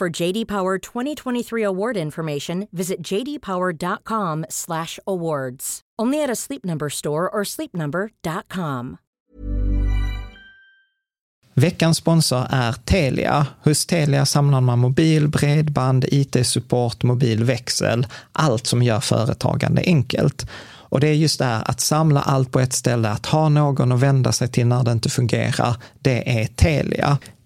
For JD Power 2023 award information, visit jdpower.com/awards. Only at a Sleep Number store or sleepnumber.com. Veckans sponsor är Telia. Hos Telia samlar man mobil, bredband, IT-support, mobilväxel, allt som gör företagande enkelt. Och det är just det här att samla allt på ett ställe, att ha någon att vända sig till när det inte fungerar, det är Telia.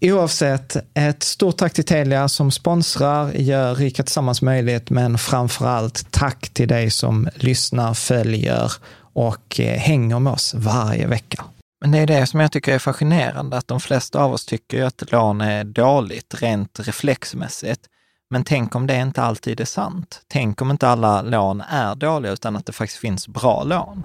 Oavsett, ett stort tack till Telia som sponsrar, gör Rika Tillsammans möjligt, men framför allt tack till dig som lyssnar, följer och eh, hänger med oss varje vecka. Men det är det som jag tycker är fascinerande, att de flesta av oss tycker att lån är dåligt rent reflexmässigt. Men tänk om det inte alltid är sant? Tänk om inte alla lån är dåliga, utan att det faktiskt finns bra lån?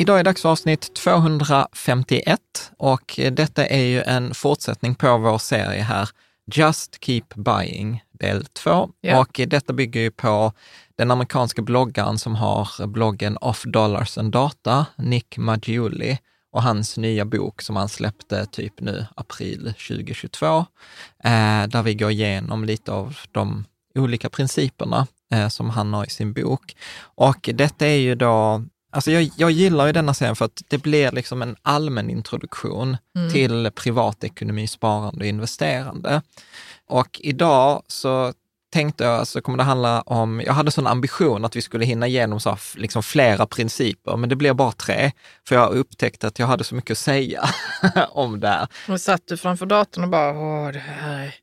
Idag är dags för avsnitt 251 och detta är ju en fortsättning på vår serie här, Just Keep Buying, del 2. Ja. Och detta bygger ju på den amerikanska bloggaren som har bloggen Off Dollars and Data, Nick Maggiulli, och hans nya bok som han släppte typ nu april 2022, eh, där vi går igenom lite av de olika principerna eh, som han har i sin bok. Och detta är ju då Alltså jag, jag gillar ju denna serien för att det blir liksom en allmän introduktion till privatekonomi, sparande och investerande. Och idag så tänkte jag, så kommer det handla om, jag hade sån ambition att vi skulle hinna igenom så, liksom flera principer, men det blev bara tre, för jag upptäckte att jag hade så mycket att säga om det här. Och satt du framför datorn och bara, åh det här är...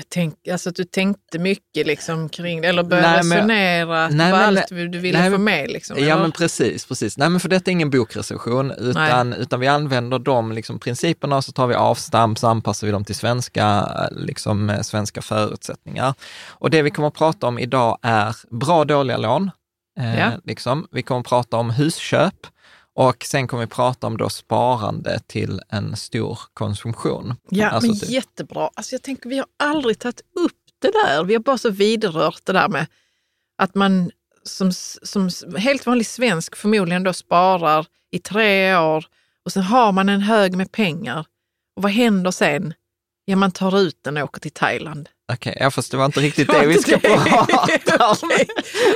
Jag tänk, alltså att du tänkte mycket liksom kring det, eller började Nej, men- resonera Nej, men- allt du ville nej, få med. Liksom, Ja, eller? men precis, precis. Nej, men för detta är ingen bokrecension, utan, utan vi använder de liksom, principerna och så tar vi avstamp, så anpassar vi dem till svenska, liksom, eh, svenska förutsättningar. Och det vi kommer att prata om idag är bra och dåliga lån. Eh, Ja. liksom. Vi kommer att prata om husköp och sen kommer vi prata om då sparande till en stor konsumtion. Ja, Alltså men typ- jättebra. Alltså jag tänker, vi har aldrig tagit upp det där. Vi har bara så vidrört det där med att man som, som helt vanlig svensk förmodligen då sparar i tre år och sen har man en hög med pengar. Och vad händer sen? Ja, man tar ut den och åker till Thailand. Okej, okay, ja, fast det var inte riktigt det vi ska prata om.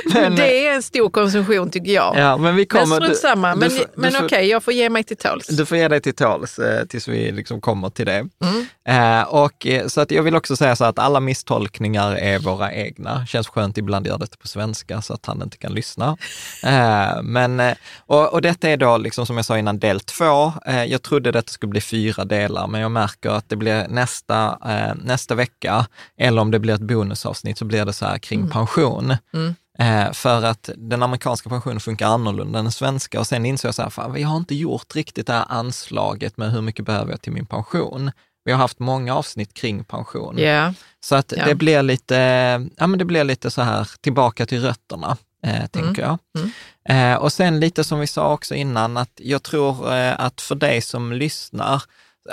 men, det är en stor konsumtion tycker jag. Ja, men vi kommer, men strunt samma. Men, men okej, okay, jag får ge mig till tåls. Du får ge dig till tåls eh, tills vi liksom kommer till det. Mm. Eh, och, eh, så att jag vill också säga så att alla misstolkningar är våra egna. Känns skönt ibland göra det på svenska så att han inte kan lyssna. Eh, men, eh, och, och detta är då, liksom, som jag sa innan, del två. Eh, jag trodde detta skulle bli fyra delar, men jag märker att det blir nästa, nästa vecka eller om det blir ett bonusavsnitt så blir det så här kring mm. pension. Mm. Eh, för att den amerikanska pensionen funkar annorlunda än den svenska och sen insåg jag så här, fan, jag har inte gjort riktigt det här anslaget med hur mycket behöver jag till min pension. Vi har haft många avsnitt kring pension. Yeah. Så att yeah. det blir lite, ja men det blir lite så här tillbaka till rötterna, eh, tänker mm. jag. Mm. Eh, och sen lite som vi sa också innan, att jag tror eh, att för dig som lyssnar,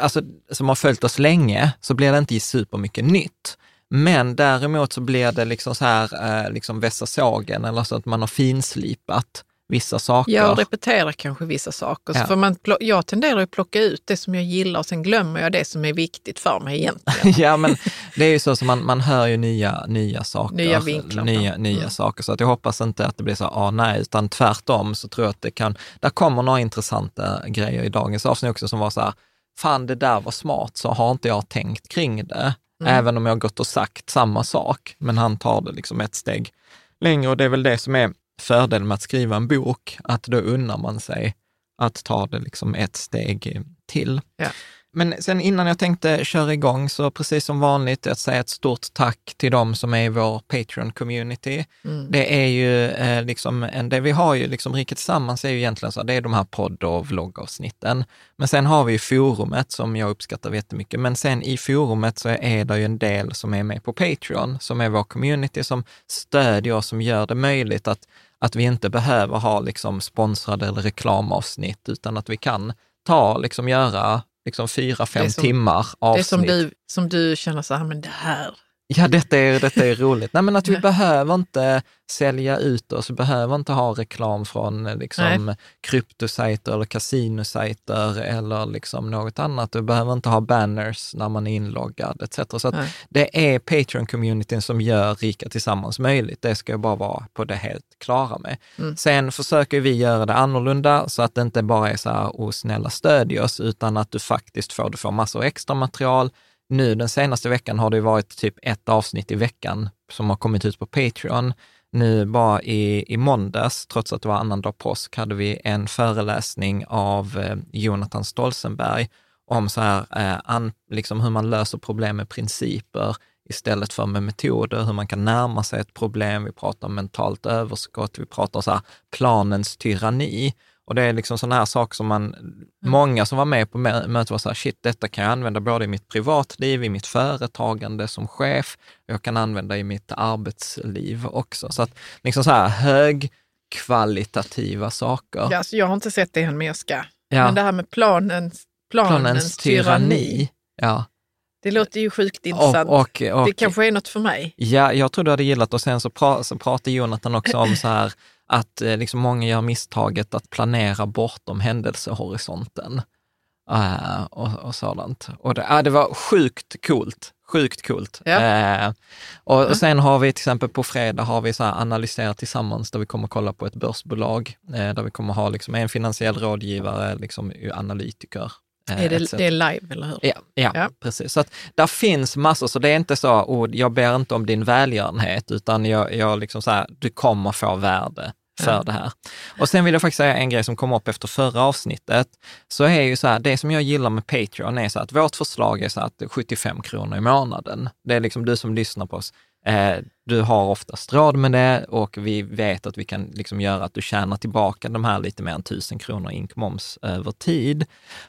alltså som har följt oss länge, så blir det inte supermycket nytt. Men däremot så blir det liksom så här, eh, liksom vässa sågen eller så att man har finslipat vissa saker. Ja, och repetera kanske vissa saker. Ja. För man, jag tenderar att plocka ut det som jag gillar och sen glömmer jag det som är viktigt för mig egentligen. ja, men det är ju så som man, man hör ju nya, nya saker. Nya vinklar. Nya, nya mm. saker. Så att jag hoppas inte att det blir så, ah, nej, utan tvärtom så tror jag att det kan, där kommer några intressanta grejer i dagens avsnitt också som var så här, fan det där var smart, så har inte jag tänkt kring det. Mm. Även om jag har gått och sagt samma sak, men han tar det liksom ett steg längre. Och det är väl det som är fördelen med att skriva en bok, att då unnar man sig att ta det liksom ett steg till. Ja. Men sen innan jag tänkte köra igång, så precis som vanligt, att säga ett stort tack till de som är i vår Patreon-community. Mm. Det är ju eh, liksom, en, det vi har ju liksom Riket Tillsammans är ju egentligen så, det är de här podd och vloggavsnitten. Men sen har vi ju forumet som jag uppskattar jättemycket. Men sen i forumet så är det ju en del som är med på Patreon, som är vår community, som stödjer oss, som gör det möjligt att, att vi inte behöver ha liksom sponsrade eller reklamavsnitt, utan att vi kan ta, liksom göra liksom fyra, fem timmar avsnitt. Det som du, som du känner så här, men det här. Ja, detta är, detta är roligt. Nej, men att vi behöver inte sälja ut oss, vi behöver inte ha reklam från liksom, kryptosajter eller kasinosajter eller liksom något annat. Du behöver inte ha banners när man är inloggad etc. Så det är Patreon-communityn som gör Rika Tillsammans möjligt. Det ska jag bara vara på det helt klara med. Mm. Sen försöker vi göra det annorlunda så att det inte bara är så här, oh, snälla stödj oss, utan att du faktiskt får, du får massor extra material, nu den senaste veckan har det varit typ ett avsnitt i veckan som har kommit ut på Patreon. Nu bara i, i måndags, trots att det var annandag påsk, hade vi en föreläsning av eh, Jonathan Stolzenberg om så här, eh, an, liksom hur man löser problem med principer istället för med metoder, hur man kan närma sig ett problem. Vi pratar om mentalt överskott, vi pratar om så här, planens tyranni. Och det är liksom sådana här saker som man, mm. många som var med på mötet var så här, shit, detta kan jag använda både i mitt privatliv, i mitt företagande som chef, jag kan använda i mitt arbetsliv också. Så att liksom så här högkvalitativa saker. Ja, alltså jag har inte sett det än, men jag ska. Ja. Men det här med planens, planens, planens tyranni. tyranni. Ja. Det låter ju sjukt intressant. Och, och, och, det kanske är något för mig. Ja, jag tror du hade gillat och sen så, pra, så pratar Jonathan också om så här att eh, liksom många gör misstaget att planera bortom händelsehorisonten uh, och, och sådant. Och det, uh, det var sjukt coolt. Sjukt coolt. Ja. Eh, och, och, sen har vi till exempel på fredag har vi så analyserat tillsammans där vi kommer kolla på ett börsbolag, där vi kommer ha liksom en finansiell rådgivare, liksom analytiker är det, det, är live, eller hur? Ja, ja, ja. precis. Så att där finns massor, så det är inte så, oh, jag ber inte om din välgörenhet, utan jag, jag liksom så här, du kommer få värde för ja. det här. Och sen vill jag faktiskt säga en grej som kom upp efter förra avsnittet. Så är ju så här, det som jag gillar med Patreon är så att vårt förslag är så att 75 kronor i månaden. Det är liksom du som lyssnar på oss. Eh, du har oftast råd med det och vi vet att vi kan liksom göra att du tjänar tillbaka de här lite mer än tusen kronor inkmoms över tid.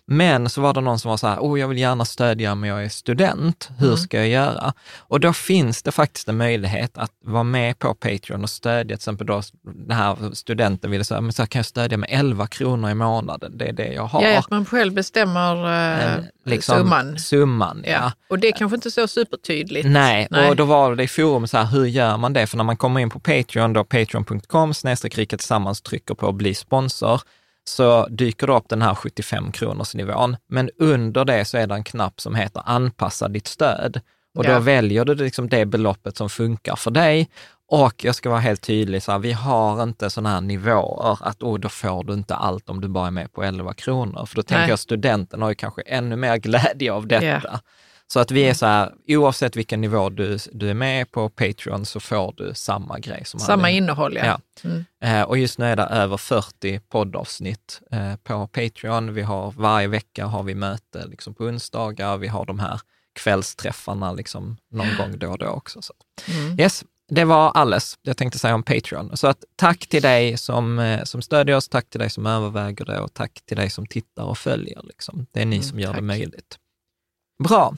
Men så var det någon som var så här, oh, jag vill gärna stödja men jag är student, hur mm. ska jag göra? Och då finns det faktiskt en möjlighet att vara med på Patreon och stödja, till exempel då den här studenten ville säga, men så här, kan jag stödja med 11 kronor i månaden, det är det jag har. Ja, att man själv bestämmer eh, liksom, summan. Summan, ja. ja. Och det är kanske inte så supertydligt. Nej, Nej, och då var det i forum så här, hur gör man det? För när man kommer in på Patreon, då patreon.com snedstreck tillsammans trycker på bli sponsor, så dyker det upp den här 75 kronors nivån. Men under det så är det en knapp som heter anpassa ditt stöd. Och då Ja. väljer du liksom det beloppet som funkar för dig. Och jag ska vara helt tydlig, så här, vi har inte sådana här nivåer att oh, då får du inte allt om du bara är med på 11 kronor. För då tänker Nej. jag studenten har ju kanske ännu mer glädje av detta. Ja. Så att vi är så här, oavsett vilken nivå du, du är med på Patreon så får du samma grej. Som Samma hade- innehåll, ja. Ja. Mm. Eh, och just nu är det över 40 poddavsnitt eh, på Patreon. Vi har varje vecka har vi möte liksom på onsdagar. Vi har de här kvällsträffarna liksom någon gång då och då också. Så. Mm. Yes, det var alles jag tänkte säga om Patreon. Så att tack till dig som, eh, som stödjer oss, tack till dig som överväger det och tack till dig som tittar och följer. Liksom. Det är ni Mm, som gör det tack. möjligt. Bra.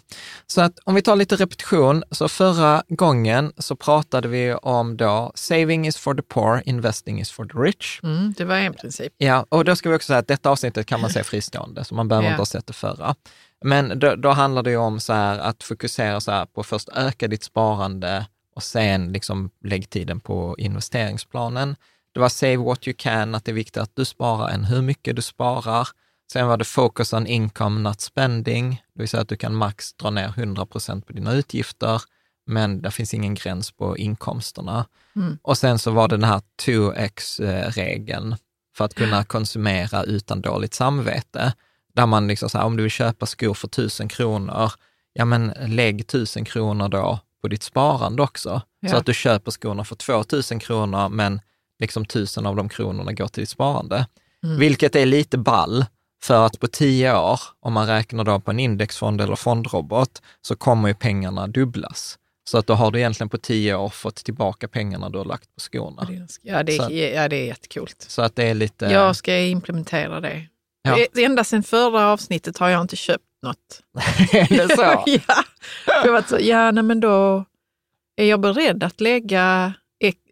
Så att om vi tar lite repetition, så förra gången så pratade vi om då saving is for the poor, investing is for the rich. Mm, det var en princip. Ja, och då ska vi också säga att detta avsnittet kan man se fristående, så man behöver Ja. inte ha sett det förra. Men då, då handlar det ju om så här att fokusera så här på först öka ditt sparande och sen liksom lägg tiden på investeringsplanen. Det var save what you can, att det är viktigt att du sparar än hur mycket du sparar. Sen var det focus on income, not spending, det vill säga att du kan max dra ner 100 procent på dina utgifter, men det finns ingen gräns på inkomsterna. Mm. Och sen så var det den här 2x-regeln för att kunna konsumera utan dåligt samvete. Där man liksom så här, om du vill köpa skor för tusen kronor, ja men lägg tusen kronor då på ditt sparande också. Så Ja. att du köper skorna för 2000 kronor, men liksom tusen av de kronorna går till ditt sparande. Mm. Vilket är lite ball, för att på tio år, om man räknar då på en indexfond eller fondrobot, så kommer ju pengarna dubblas. Så att då har du egentligen på tio år fått tillbaka pengarna du har lagt på skorna. Ja, det Så- är, ja, det är jättekult. Så att det är lite... Jag ska implementera det. Ja. Ända sedan förra avsnittet har jag inte köpt något. är det så? ja. Jag så, ja, nej, men då är jag beredd att lägga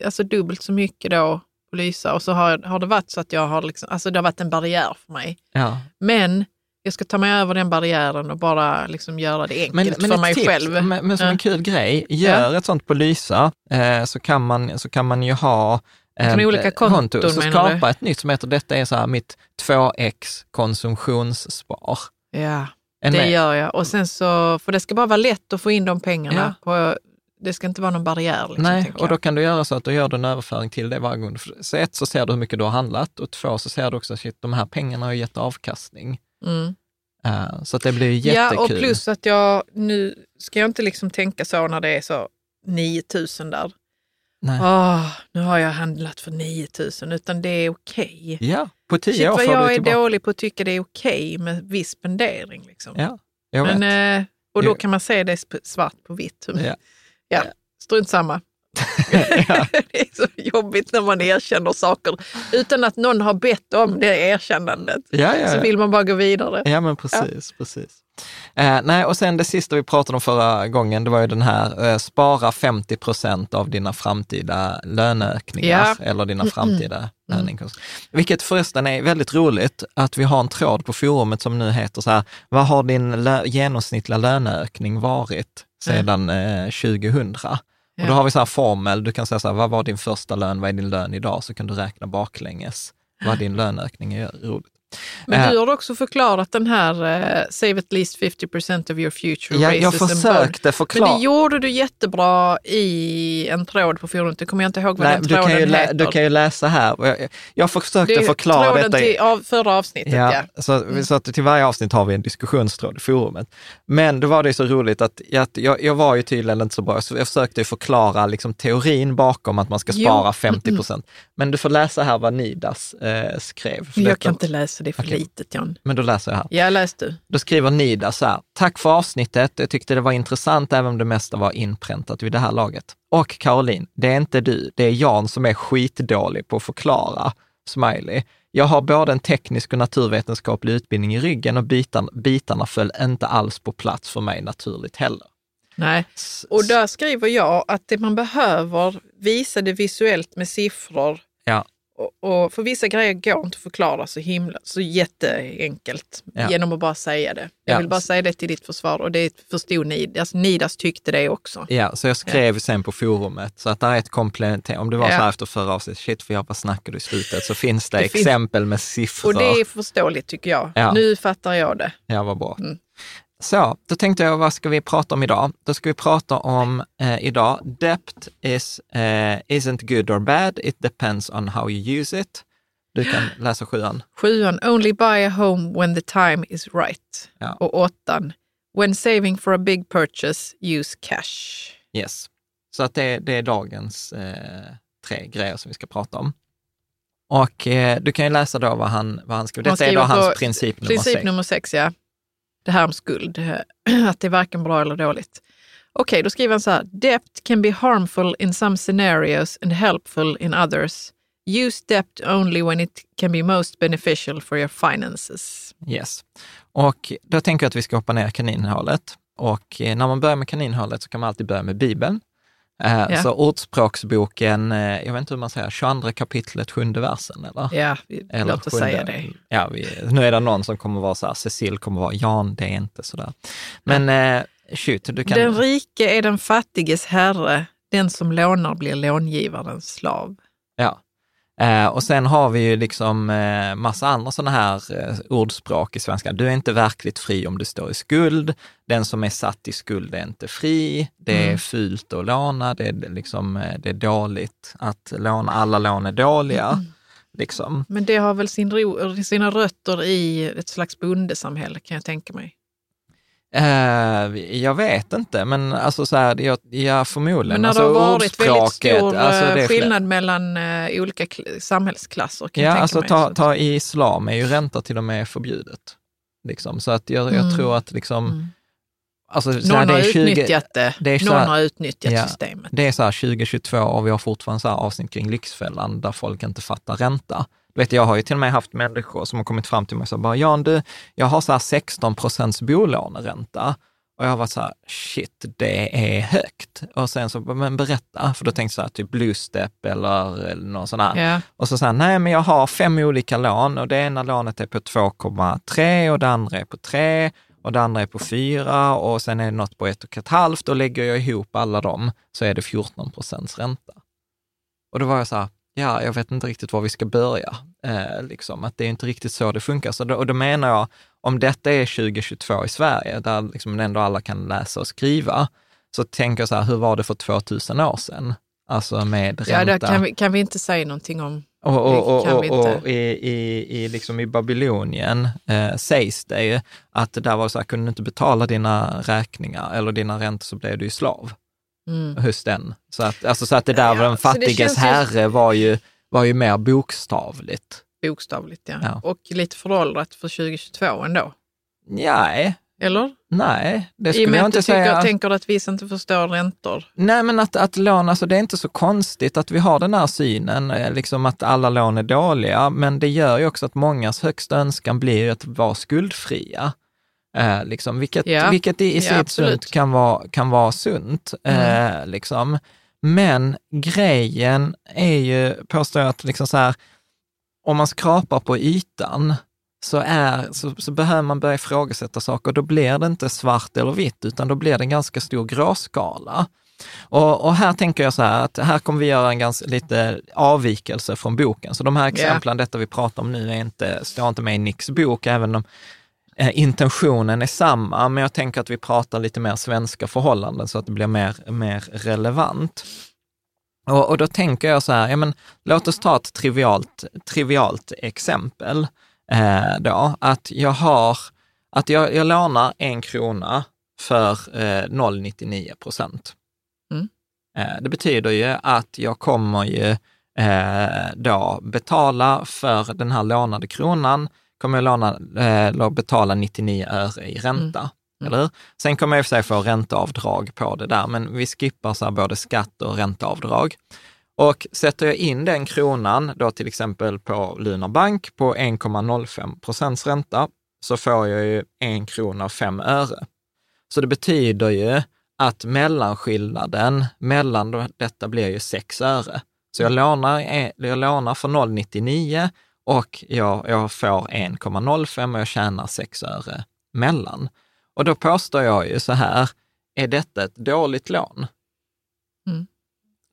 alltså dubbelt så mycket då på Lysa. Och så har, har det varit så att jag har, liksom, alltså det har varit en barriär för mig. Ja. Men jag ska ta mig över den barriären och bara liksom göra det enkelt för ett mig tips, själv. Men, men som Ja. en kul grej, gör ett sånt på Lysa, eh, så, kan man, så kan man ju ha eh, olika konton, så menar skapa du? ett nytt som heter, detta är så här mitt 2x konsumtionsspar. Ja, En det med- gör jag. Och sen så, för det ska bara vara lätt att få in de pengarna. På, det ska inte vara någon barriär. Liksom, Nej, och då kan du göra så att du gör en överföring till det varje gång. Så ett, så ser du hur mycket du har handlat och två, så ser du också att de här pengarna har gett avkastning. Mm. Eh, så att det blir jättekul. Ja, och plus att jag nu ska jag inte liksom tänka så när det är så 9000 där. Nej. Åh, nu har jag handlat för 9000, utan det är okej. Ja, på tio Shit år får jag du är tillbaka. dålig på att tycka det är okej med viss spendering. Liksom. Ja, jag vet. Men, eh, och då kan man se det svart på vitt. Ja. Ja, strunt samma. Ja. det är så jobbigt när man erkänner saker utan att någon har bett om det erkännandet. Ja, ja, Så vill man bara gå vidare. Ja, men precis. precis. Eh, nej, och sen det sista vi pratade om förra gången, det var ju den här, eh, spara 50 procent av dina framtida löneökningar eller dina framtida löneinkomster. Vilket förresten är väldigt roligt att vi har en tråd på forumet som nu heter så här, vad har din lö- genomsnittliga löneökning varit sedan eh, 2000? Och då har vi så här formel, du kan säga så här, vad var din första lön, vad är din lön idag? Så kan du räkna baklänges vad din löneökning är. Men Eh, du har också förklarat den här eh, Save at least 50% of your future Ja, jag försökte Men förklara. det gjorde du jättebra i en tråd på forumet. Det kommer jag inte ihåg vad Nej, den du, kan tråden ju heter. du kan ju läsa här. Jag, jag försökte det förklara tråden detta. i- till av förra avsnittet. Ja. Mm. Ja, så, så att till varje avsnitt har vi en diskussionstråd i forumet. Men då var det så roligt att jag, jag, jag var ju tydligen inte så bra, så jag försökte förklara liksom teorin bakom att man ska Jo. spara 50 procent. Men du får läsa här vad Nidas eh, skrev. Jag detta. kan inte läsa, det är för Okej. litet Jan. Men då läser jag här. Ja, läs du. Då skriver Nida så här, tack för avsnittet, jag tyckte det var intressant även om det mesta var inpräntat vid det här laget. Och Caroline, det är inte du, det är Jan som är skitdålig på att förklara. Smiley. Jag har både en teknisk och naturvetenskaplig utbildning i ryggen och bitarna, bitarna föll inte alls på plats för mig naturligt heller. Nej. Och där skriver jag att det man behöver visa det visuellt med siffror Ja, och, för vissa grejer går inte att förklara så himla, så jätteenkelt Ja. genom att bara säga det. Jag Ja. vill bara säga det till ditt försvar och det förstod Nidas. Alltså, Nidas tyckte det också. Ja, så jag skrev sen på forumet, så att det är ett komplement, om det var så här efter förra avsnittet, shit för jag bara snackade i slutet, så finns det, Det finns- exempel med siffror. Och det är förståeligt tycker jag. Ja. Nu fattar jag det. Ja, vad bra. Mm. Så, då tänkte jag, vad ska vi prata om idag? Då ska vi prata om eh, idag, debt is, eh, isn't good or bad, it depends on how you use it. Du kan läsa sjuan. Sjuan, only buy a home when the time is right. Ja. Och åttan, when saving for a big purchase, use cash. Yes. Så att det, det är dagens eh, tre grejer som vi ska prata om. Och eh, du kan ju läsa då vad han, vad han. Han Detta är då hans princip nummer Princip sex. nummer sex, ja. Det här om skuld, att det är varken bra eller dåligt. Okej, då skriver han så här. Debt can be harmful in some scenarios and helpful in others. Use debt only when it can be most beneficial for your finances. Yes. Och då tänker jag att vi ska hoppa ner kaninhålet. Och eh, när man börjar med kaninhålet så kan man alltid börja med Bibeln. Eh, Ja. Så Ordspråksboken, eh, jag vet inte hur man säger, 22 kapitlet, sjunde versen eller? Ja, vi, Eller låt oss sjunde. säga det. Ja, vi, nu är det någon som kommer vara så här, Cecil kommer vara Jan, det är inte så där. Men eh, shoot, du kan... Den rike är den fattiges herre, den som lånar blir långivarens slav. Eh, och sen har vi ju liksom eh, massa andra sådana här eh, ordspråk i svenska. Du är inte verkligt fri om du står i skuld. Den som är satt i skuld är inte fri. Det är Mm. fult att låna. Det är, liksom, det är dåligt att låna. Alla lån är dåliga. Mm. Liksom. Men det har väl sin ro, sina rötter i ett slags bondesamhälle kan jag tänka mig. Eh, jag vet inte, men alltså så här, jag, jag förmodligen. Men alltså, det har varit väldigt stor alltså, eh, det fler- skillnad mellan eh, olika kl- samhällsklasser Ja, alltså mig. ta, ta i islam är ju ränta till och med förbjudet. Liksom. Så att jag, jag Mm. tror att liksom, Mm. alltså, så Någon här, det har är 20, utnyttjat det, det är så någon här- har utnyttjat Ja. systemet. det är så här 2022 och vi har fortfarande så här avsnitt kring Lyxfällan där folk inte fattar ränta. Vet, jag har ju till och med haft människor som har kommit fram till mig och sagt, bara, Jan, du, jag har så här 16 procents bolåneränta. Och jag har varit så här, shit, det är högt. Och sen så, men berätta, för då tänkte jag så här, typ Bluestep eller, någon sån här. Ja. Och så han, nej men jag har fem olika lån och det ena lånet är på 2,3 och det andra är på 3 och det andra är på 4 och sen är det något på 1,5 och lägger jag ihop alla dem så är det 14 procents ränta. Och då var jag så här, ja, jag vet inte riktigt var vi ska börja. Eh, liksom, att det är inte riktigt så det funkar. Så då, och då menar jag, om detta är 2022 i Sverige, där liksom ändå alla kan läsa och skriva, så tänker jag så här, hur var det för 2000 år sedan? Alltså med ränta. Ja, det kan vi, kan vi inte säga någonting om. Och, och, och, och, och i, i, i, liksom i Babylonien eh, sägs det ju att det där var så här, kunde du inte betala dina räkningar eller dina räntor så blev du ju slav Mm. hos den. Så att, alltså, så att det där Ja, den fattiges känns ju- herre var ju, var ju mer bokstavligt. Bokstavligt, ja. Ja. Och lite föråldrat för 2022 ändå. Nej, Eller? nej, det I och skulle med jag att du inte tycker, säga. tänker att vissa inte förstår räntor. Nej, men att, att lån, alltså det är inte så konstigt att vi har den här synen, eh, liksom att alla lån är dåliga, men det gör ju också att mångas högsta önskan blir att vara skuldfria. Eh, liksom, vilket, Ja. vilket i, i Ja, sunt kan vara, kan vara sunt. Eh, liksom. Men grejen är ju, påstår jag, att liksom så här, om man skrapar på ytan så, är, så, så behöver man börja ifrågasätta saker. Då blir det inte svart eller vitt, utan då blir det en ganska stor gråskala. Och, och här tänker jag så här, att här kommer vi göra en ganska lite avvikelse från boken. Så de här exemplen, detta vi pratar om nu, är inte, står inte med i Nicks bok, även om intentionen är samma. Men jag tänker att vi pratar lite mer svenska förhållanden så att det blir mer, mer relevant. Och, och då tänker jag så här, ja, men, låt oss ta ett trivialt, trivialt exempel. Eh, då, att jag har, att jag, jag lånar en krona för eh, 0,99 procent. Mm. Eh, det betyder ju att jag kommer ju eh, då betala för den här lånade kronan, kommer jag låna, eh, betala 99 öre i ränta. Mm. Eller hur? Sen kommer jag i och för sig få ränteavdrag på det där, men vi skippar så både skatt och ränteavdrag. Och sätter jag in den kronan då till exempel på Lunar Bank på 1,05 procents ränta, så får jag ju en krona och fem öre. Så det betyder ju att mellanskillnaden mellan detta blir ju 6 öre. Så jag lånar, en- jag lånar för 0,99 och jag, jag får 1,05 och jag tjänar 6 öre mellan. Och då påstår jag ju så här, är detta ett dåligt lån? Mm.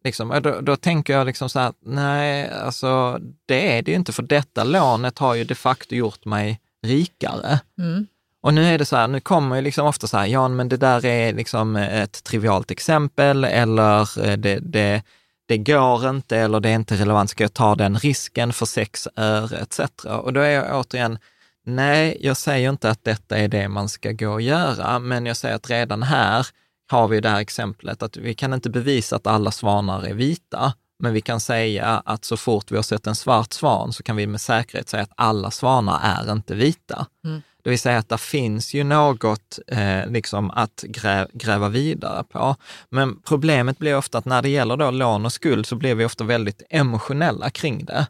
Liksom, då, då tänker jag liksom så här, nej, alltså det är det ju inte, för detta lånet har ju de facto gjort mig rikare. Mm. Och nu är det så här, nu kommer ju liksom ofta så här, ja men det där är liksom ett trivialt exempel eller eh, det, det, det går inte eller det är inte relevant, ska jag ta den risken för sex öre etc. Och då är jag återigen, nej, jag säger inte att detta är det man ska gå och göra, men jag säger att redan här har vi det här exemplet att vi kan inte bevisa att alla svanar är vita, men vi kan säga att så fort vi har sett en svart svan så kan vi med säkerhet säga att alla svanar är inte vita. Mm. Det vill säga att det finns ju något eh, liksom att grä, gräva vidare på. Men problemet blir ofta att när det gäller då lån och skuld så blir vi ofta väldigt emotionella kring det.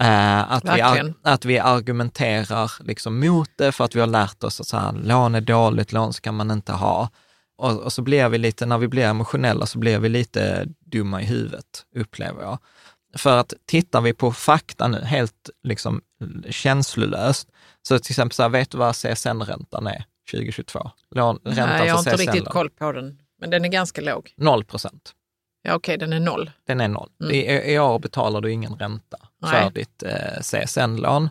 Eh, att, vi, att vi argumenterar liksom mot det för att vi har lärt oss att så här, lån är dåligt, lån ska man inte ha. Och, och så blir vi lite, när vi blir emotionella så blir vi lite dumma i huvudet, upplever jag. För att tittar vi på fakta nu, helt liksom känslolöst, så till exempel, så här, vet du vad CSN-räntan är 2022? Lån, räntan Nej, jag har inte riktigt koll på den. Men den är ganska låg. 0 procent. Ja, okej, den är noll. Den är noll. Mm. I, I år betalar du ingen ränta Nej. för ditt eh, CSN-lån.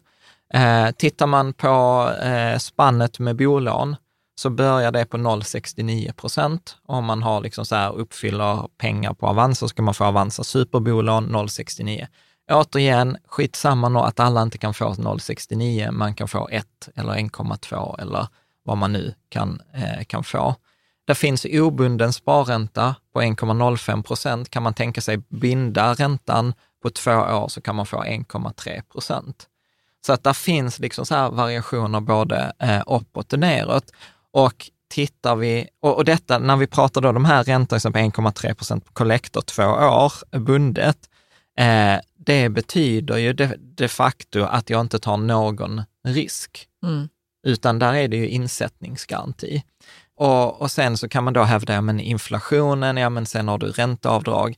Eh, tittar man på eh, spannet med bolån så börjar det på 0,69 procent. Om man har liksom så här, uppfyller pengar på Avanza så ska man få Avanza superbolån 0,69. Återigen, skitsamma samma att alla inte kan få 0,69, man kan få 1 eller 1,2 eller vad man nu kan, eh, kan få. Det finns obunden sparränta på 1,05 procent. Kan man tänka sig binda räntan på två år så kan man få 1,3 procent. Så att där finns liksom så här variationer både eh, uppåt och neråt. Och tittar vi, och, och detta när vi pratar då de här räntorna som på 1,3 procent på kollektor två år bundet, eh, det betyder ju de, de facto att jag inte tar någon risk Mm. utan där är det ju insättningsgaranti. Och, och sen så kan man då hävda, ja men inflationen, ja men sen har du ränteavdrag.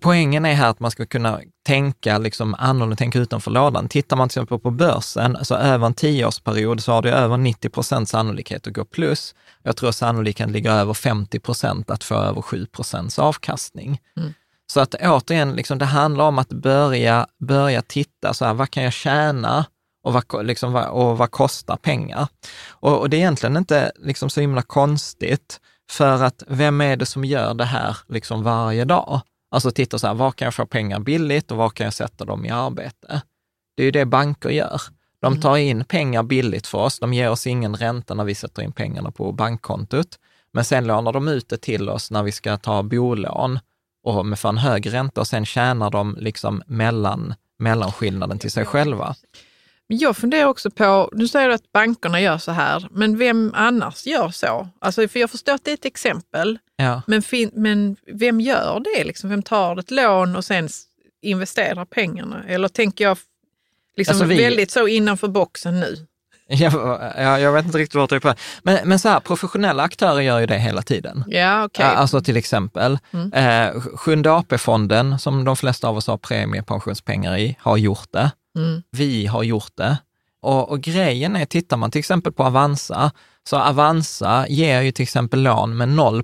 Poängen är här att man ska kunna tänka liksom annorlunda, tänka utanför lådan. Tittar man till exempel på börsen, så över en tioårsperiod så har du över 90 procent sannolikhet att gå plus. Jag tror sannolikheten ligger över 50 procent att få över 7 procents avkastning. Mm. Så att återigen, liksom, det handlar om att börja, börja titta, så här, vad kan jag tjäna och vad, liksom, och vad kostar pengar? Och, och det är egentligen inte liksom, så himla konstigt, för att vem är det som gör det här liksom, varje dag? Alltså titta så här, var kan jag få pengar billigt och var kan jag sätta dem i arbete? Det är ju det banker gör. De tar in pengar billigt för oss, de ger oss ingen ränta när vi sätter in pengarna på bankkontot, men sen lånar de ut det till oss när vi ska ta bolån och med för en hög ränta och sen tjänar de liksom mellan, mellanskillnaden till sig själva. Jag funderar också på, du säger att bankerna gör så här, men vem annars gör så? Alltså, för jag förstår att det är ett exempel, Ja. men, fin, men vem gör det? Liksom? Vem tar ett lån och sen investerar pengarna? Eller tänker jag liksom Alltså, vi- väldigt så innanför boxen nu? Jag, jag, jag vet inte riktigt vart du är på. Men, men så här, professionella aktörer gör ju det hela tiden. Ja, okej. Ja, Alltså till exempel, Mm. eh, Sjunde AP-fonden, som de flesta av oss har premiepensionspengar i, har gjort det. Mm. Vi har gjort det. Och, och grejen är, tittar man till exempel på Avanza, så Avanza ger ju till exempel lån med 0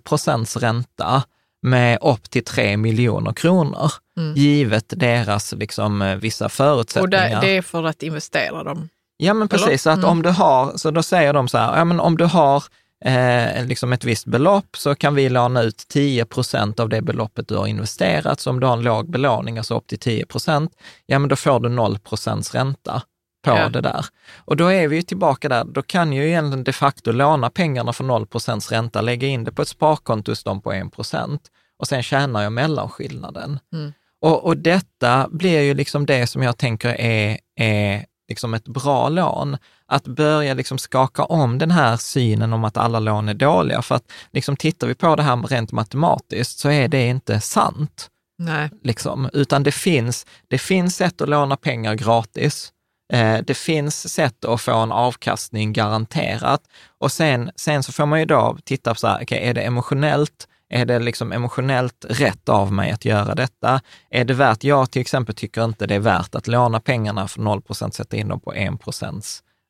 ränta med upp till 3 miljoner kronor, Mm. givet deras liksom, eh, vissa Och förutsättningar. det, det är för att investera dem. Ja, men precis. Eller? Så att Mm. om du har, så då säger de så här, ja men om du har eh, liksom ett visst belopp så kan vi låna ut 10 procent av det beloppet du har investerat. Så om du har en låg belåning, alltså upp till 10 procent, ja men då får du 0 procents ränta på Ja. det där. Och då är vi ju tillbaka där, då kan ju egentligen de facto låna pengarna för 0 procents ränta, lägga in det på ett sparkonto hos dem på 1 procent och sen tjänar jag mellanskillnaden. Mm. Och, och detta blir ju liksom det som jag tänker är, är liksom ett bra lån. Att börja liksom skaka om den här synen om att alla lån är dåliga. För att liksom tittar vi på det här rent matematiskt så är det inte sant. Nej. Liksom. Utan det finns, det finns sätt att låna pengar gratis. Eh, det finns sätt att få en avkastning garanterat. Och sen, sen så får man ju då titta på så här, okay, är det emotionellt Är det liksom emotionellt rätt av mig att göra detta? Är det värt, jag till exempel tycker inte det är värt att låna pengarna för 0% sätta in dem på 1%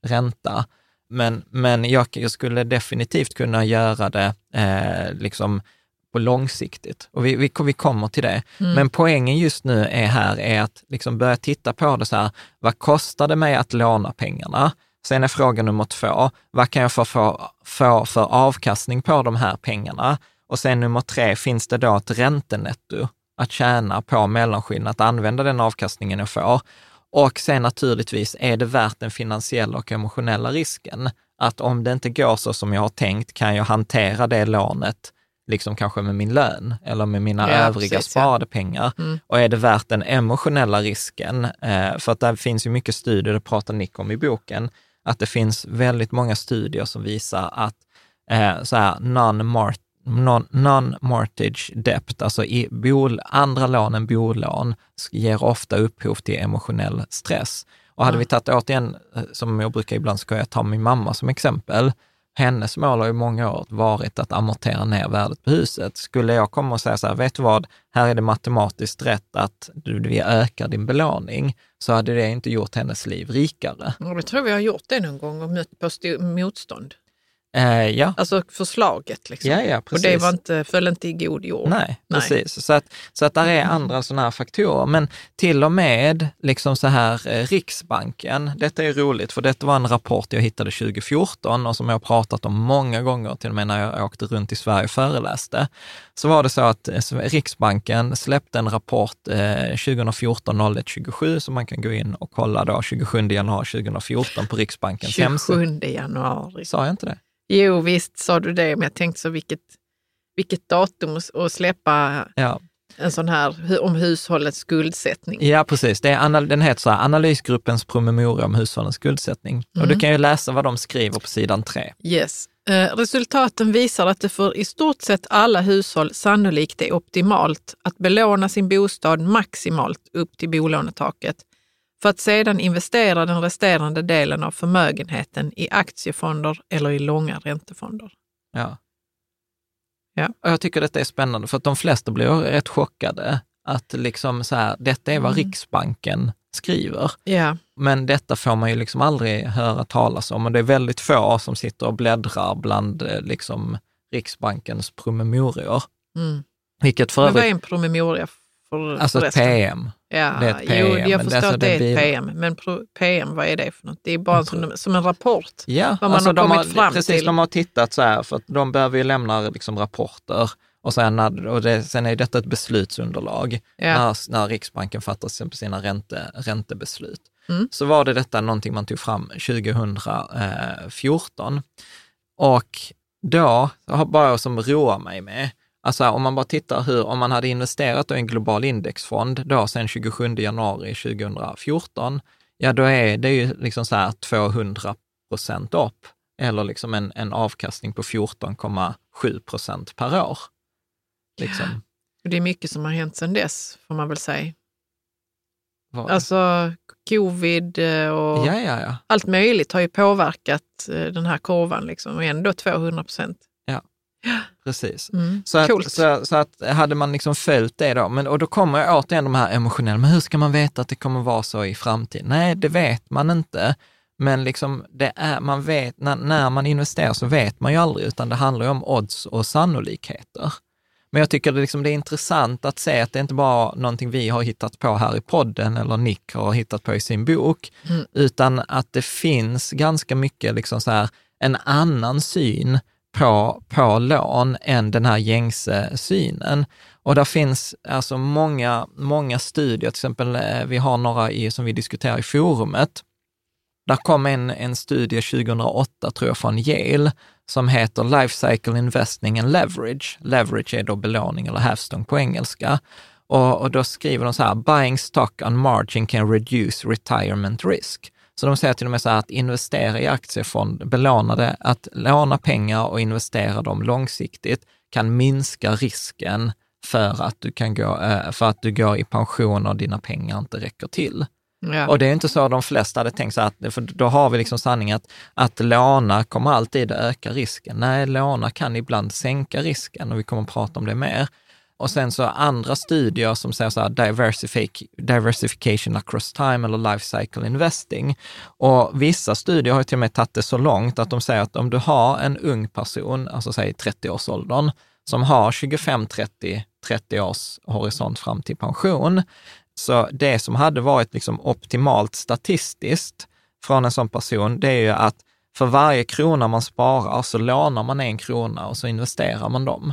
ränta. Men, men jag, skulle definitivt kunna göra det eh, liksom på långsiktigt. Och vi, vi, vi kommer till det. Mm. Men poängen just nu är här är att liksom börja titta på det så här, vad kostar det mig att låna pengarna? Sen är fråga nummer två, vad kan jag få, få, få för avkastning på de här pengarna? Och sen nummer tre, finns det då ett räntenetto att tjäna på mellanskillnaden, att använda den avkastningen jag får? Och sen naturligtvis, är det värt den finansiella och emotionella risken? Att om det inte går så som jag har tänkt, kan jag hantera det lånet liksom kanske med min lön eller med mina ja, övriga precis, sparade ja. pengar? Mm. Och är det värt den emotionella risken? Eh, för att det finns ju mycket studier, det pratar Nick om i boken, att det finns väldigt många studier som visar att eh, så här, non-mortgage non debt, alltså i bol, andra lån än bolån, ger ofta upphov till emotionell stress. Och hade mm. vi tagit återigen, eh, som jag brukar ibland skoja, ta min mamma som exempel, hennes mål har i många år varit att amortera ner värdet på huset. Skulle jag komma och säga så här, vet du vad, här är det matematiskt rätt att du, vi ökar din belåning, så hade det inte gjort hennes liv rikare. Jag tror vi har gjort det någon gång och mött på motstånd. Eh, ja. Alltså förslaget. Liksom. Ja, ja, precis. Och det var inte, föll inte i god jord. Nej, Nej. precis. Så att, så att där är andra sådana här faktorer. Men till och med liksom så här eh, Riksbanken, detta är roligt för detta var en rapport jag hittade 2014 och som jag har pratat om många gånger, till och med när jag åkte runt i Sverige och föreläste. Så var det så att eh, Riksbanken släppte en rapport eh, 2014 01 27 som man kan gå in och kolla då 27 januari 2014 på Riksbankens hemsida. 27 januari. Sa jag inte det? Jo, visst sa du det, men jag tänkte så vilket, vilket datum att släppa ja. en sån här om hushållets skuldsättning. Ja, precis. Det är, den heter så här, Analysgruppens promemoria om hushållens skuldsättning. Mm. Och du mm. kan ju läsa vad de skriver på sidan tre. Yes. Eh, resultaten visar att det för i stort sett alla hushåll sannolikt är optimalt att belåna sin bostad maximalt upp till bolånetaket för att sedan investera den resterande delen av förmögenheten i aktiefonder eller i långa räntefonder. Ja. ja. Och jag tycker detta är spännande, för att de flesta blir rätt chockade att liksom så här, detta är vad mm. Riksbanken skriver. Ja. Men detta får man ju liksom aldrig höra talas om och det är väldigt få som sitter och bläddrar bland eh, liksom Riksbankens promemorior. Mm. Vilket för övrigt, Men vad är en promemoria? För, alltså ett PM. Ja, det är ett PM. Jo, jag förstår alltså, att det är ett PM, men PM, vad är det för något? Det är bara som, som en rapport. Ja, vad man alltså har kommit har, fram precis, till. de har tittat så här, för att de behöver ju lämna liksom rapporter och sen, och det, sen är detta ett beslutsunderlag ja. när, när Riksbanken fattar sina ränte, räntebeslut. Mm. Så var det detta någonting man tog fram 2014. Och då, bara som roar mig med, Alltså om man bara tittar hur, om man hade investerat i en global indexfond då sedan 27 januari 2014, ja då är det ju liksom så här 200 procent upp, eller liksom en, en avkastning på 14,7 procent per år. Liksom. Ja. Det är mycket som har hänt sedan dess, får man väl säga. Vad? Alltså covid eh, och ja, ja, ja. allt möjligt har ju påverkat eh, den här kurvan liksom, och ändå 200 procent. Precis. Mm, så, att, så, så, att hade man liksom följt det då, men, och då kommer jag återigen de här emotionella, men hur ska man veta att det kommer vara så i framtiden? Nej, det vet man inte. Men liksom det är, man vet, när, när man investerar så vet man ju aldrig, utan det handlar ju om odds och sannolikheter. Men jag tycker det, liksom, det är intressant att se att det inte bara är någonting vi har hittat på här i podden eller Nick har hittat på i sin bok, mm. utan att det finns ganska mycket liksom så här, en annan syn på, på lån än den här gängse synen. Och där finns alltså många, många studier, till exempel eh, vi har några i, som vi diskuterar i forumet. Där kom en, en studie 2008, tror jag, från Yale, som heter Life Cycle Investing and Leverage. Leverage är då belåning eller hävstång på engelska. Och, och då skriver de så här, buying stock on margin can reduce retirement risk. Så de säger till och med så här att investera i aktiefond, belånade, att låna pengar och investera dem långsiktigt kan minska risken för att du, kan gå, eh, för att du går i pension och dina pengar inte räcker till. Ja. Och det är inte så de flesta hade tänkt sig, att, för då har vi liksom sanningen att, att låna kommer alltid öka risken. Nej, låna kan ibland sänka risken och vi kommer att prata om det mer. Och sen så andra studier som säger så här diversific, diversification across time eller life cycle investing. Och vissa studier har till och med tagit det så långt att de säger att om du har en ung person, alltså säg 30-årsåldern, som har 25-30 30 års horisont fram till pension. Så det som hade varit liksom optimalt statistiskt från en sån person, det är ju att för varje krona man sparar så lånar man en krona och så investerar man dem.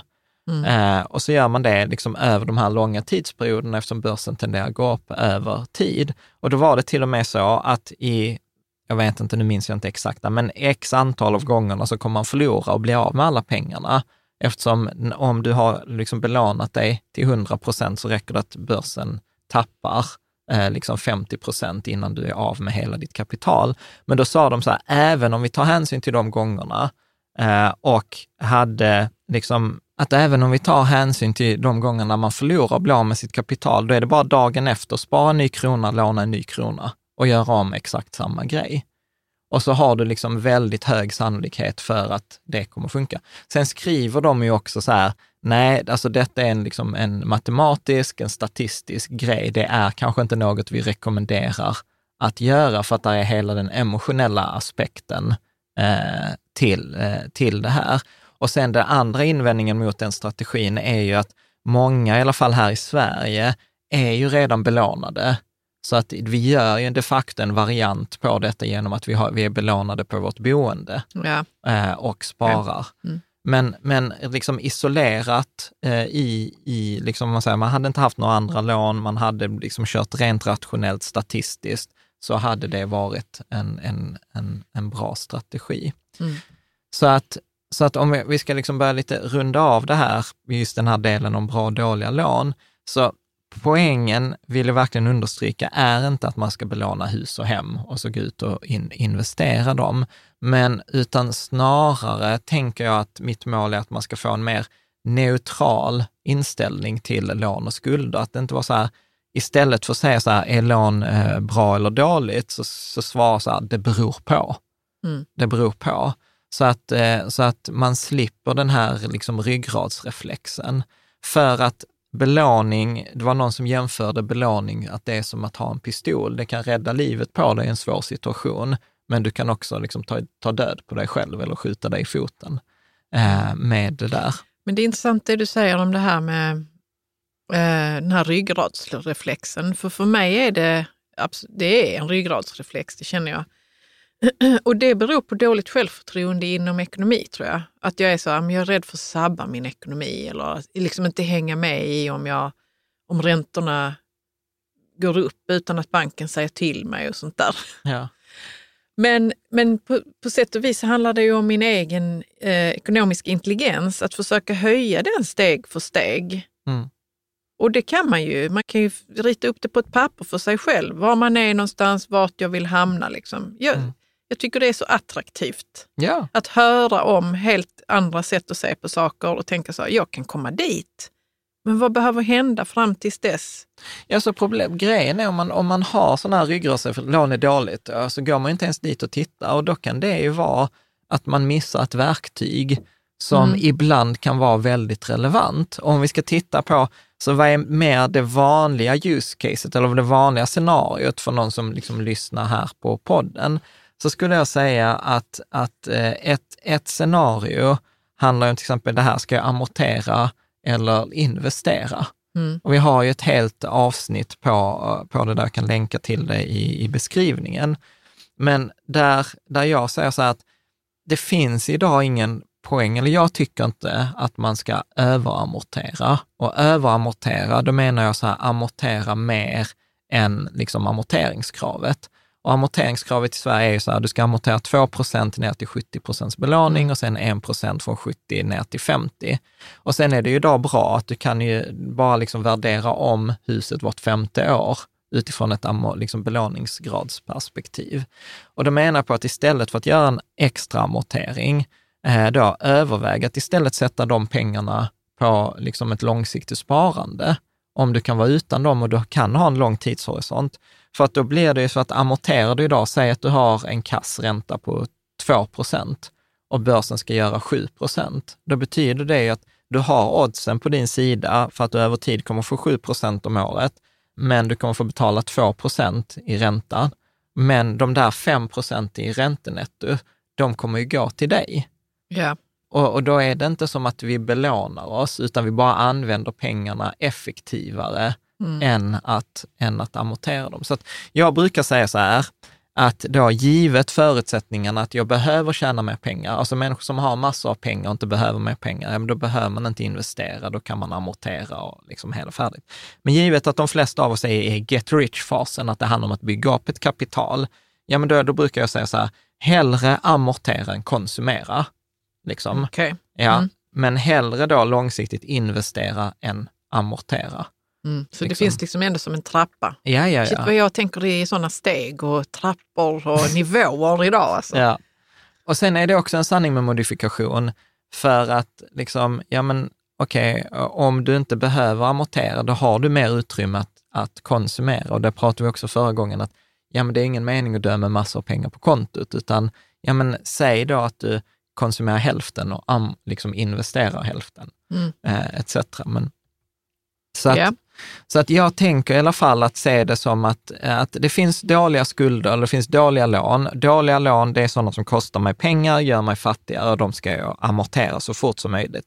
Mm. Eh, och så gör man det liksom över de här långa tidsperioderna eftersom börsen tenderar att gå upp över tid. Och då var det till och med så att i, jag vet inte, nu minns jag inte exakta, men x antal av gångerna så kommer man förlora och bli av med alla pengarna. Eftersom om du har liksom belånat dig till 100 procent så räcker det att börsen tappar eh, liksom 50 procent innan du är av med hela ditt kapital. Men då sa de så här, även om vi tar hänsyn till de gångerna eh, och hade liksom att även om vi tar hänsyn till de gångerna man förlorar och blir av med sitt kapital, då är det bara dagen efter, spara en ny krona, låna en ny krona och göra om exakt samma grej. Och så har du liksom väldigt hög sannolikhet för att det kommer funka. Sen skriver de ju också så här, nej, alltså detta är en, liksom en matematisk, en statistisk grej. Det är kanske inte något vi rekommenderar att göra för att det är hela den emotionella aspekten eh, till, eh, till det här. Och sen den andra invändningen mot den strategin är ju att många, i alla fall här i Sverige, är ju redan belånade. Så att vi gör ju de facto en variant på detta genom att vi, har, vi är belånade på vårt boende Ja. eh, och sparar. Mm. Men, men liksom isolerat eh, i, i liksom man, säger, man hade inte haft några andra lån, man hade liksom kört rent rationellt statistiskt, så hade det varit en, en, en, en bra strategi. Mm. Så att, så att om vi, ska liksom börja lite runda av det här, just den här delen om bra och dåliga lån, så poängen, vill jag verkligen understryka, är inte att man ska belåna hus och hem och så gå ut och in, investera dem, men utan snarare tänker jag att mitt mål är att man ska få en mer neutral inställning till lån och skulder. Att det inte var så här, istället för att säga så här, är lån eh, bra eller dåligt, så, så svara så här, det beror på. Mm. Det beror på. Så att, eh, så att man slipper den här liksom ryggradsreflexen. För att belåning, det var någon som jämförde belåning, att det är som att ha en pistol. Det kan rädda livet på dig i en svår situation, men du kan också liksom ta, ta död på dig själv eller skjuta dig i foten eh, med det där. Men det är intressant det du säger om det här med eh, den här ryggradsreflexen. För för mig är det, det är en ryggradsreflex, det känner jag. Och det beror på dåligt självförtroende inom ekonomi tror jag. Att jag är så här, men jag är rädd för att sabba min ekonomi eller liksom inte hänga med i om, jag, om räntorna går upp utan att banken säger till mig och sånt där. Ja. Men, men på, på sätt och vis handlar det ju om min egen eh, ekonomiska intelligens, att försöka höja den steg för steg. Mm. Och det kan man ju. Man kan ju rita upp det på ett papper för sig själv, var man är någonstans, vart jag vill hamna. Liksom. Jag, Mm. Jag tycker det är så attraktivt ja, att höra om helt andra sätt att se på saker och tänka så här, jag kan komma dit. Men vad behöver hända fram tills dess? Ja, så problem, grejen är om man, om man har sådana här ryggradsreflexer, lån är dåligt, så går man inte ens dit och tittar och då kan det ju vara att man missar ett verktyg som Mm. ibland kan vara väldigt relevant. Och om vi ska titta på, så vad är mer det vanliga use caset eller det vanliga scenariot för någon som liksom lyssnar här på podden, så skulle jag säga att, att eh, ett, ett scenario handlar om till exempel det här, ska jag amortera eller investera? Mm. Och vi har ju ett helt avsnitt på, på det där, jag kan länka till det i, i beskrivningen. Men där, där jag säger så här att det finns idag ingen poäng, eller jag tycker inte att man ska överamortera. Och överamortera, då menar jag så här, amortera mer än liksom amorteringskravet. Och amorteringskravet i Sverige är ju så här, du ska amortera 2% ner till 70 procents belåning och sen 1 procent från 70 ner till 50. Och sen är det ju då bra att du kan ju bara liksom värdera om huset vart femte år utifrån ett liksom belåningsgradsperspektiv. Och då menar jag på att istället för att göra en extra amortering, eh, då överväga att istället sätta de pengarna på liksom ett långsiktigt sparande. Om du kan vara utan dem och du kan ha en lång tidshorisont. För att då blir det ju så att amorterar du idag, säg att du har en kassränta på 2% och börsen ska göra 7% då betyder det att du har oddsen på din sida för att du över tid kommer få 7% om året, men du kommer få betala 2% i ränta. Men de där 5% i räntenetto, de kommer ju gå till dig. Ja. Och, och, då är det inte som att vi belånar oss, utan vi bara använder pengarna effektivare mm. än, att, än att amortera dem. Så jag brukar säga så här, att då givet förutsättningarna att jag behöver tjäna mer pengar, alltså människor som har massor av pengar och inte behöver mer pengar, då behöver man inte investera, då kan man amortera och liksom hela färdigt. Men givet att de flesta av oss är i get rich-fasen, att det handlar om att bygga upp ett kapital, ja men då, då brukar jag säga så här, hellre amortera än konsumera. Liksom. Okay. Ja, mm. Men hellre då långsiktigt investera än amortera. Mm. Så liksom. det finns liksom ändå som en trappa. Ja, ja, ja. vad jag tänker i sådana steg och trappor och nivåer idag. Alltså. Ja. Och sen är det också en sanning med modifikation, för att liksom, ja men okej, okay, om du inte behöver amortera, då har du mer utrymme att, att konsumera. Och det pratade vi också förra gången, att ja men det är ingen mening att dö med massor av pengar på kontot, utan ja men säg då att du konsumerar hälften och am, liksom investerar hälften, mm. eh, etc. Men, så att, yeah. Så att jag tänker i alla fall att se det som att, att det finns dåliga skulder, eller det finns dåliga lån. Dåliga lån, det är sådana som kostar mig pengar, gör mig fattigare och de ska jag amortera så fort som möjligt.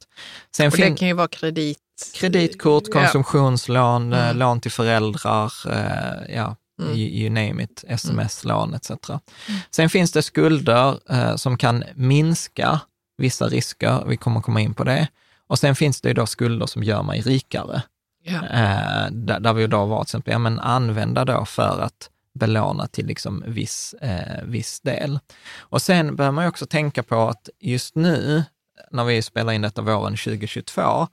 Sen och det kan ju vara kredit... Kreditkort, konsumtionslån, ja. mm. lån till föräldrar, eh, ja, Mm. You, name it, sms-lån etc. Mm. Sen finns det skulder eh, som kan minska vissa risker, vi kommer komma in på det. Och sen finns det ju då skulder som gör mig rikare. Yeah. Eh, där, där vi då var till exempel, ja men använda då för att belåna till liksom viss, eh, viss del. Och sen behöver man ju också tänka på att just nu, när vi spelar in detta våren 2022,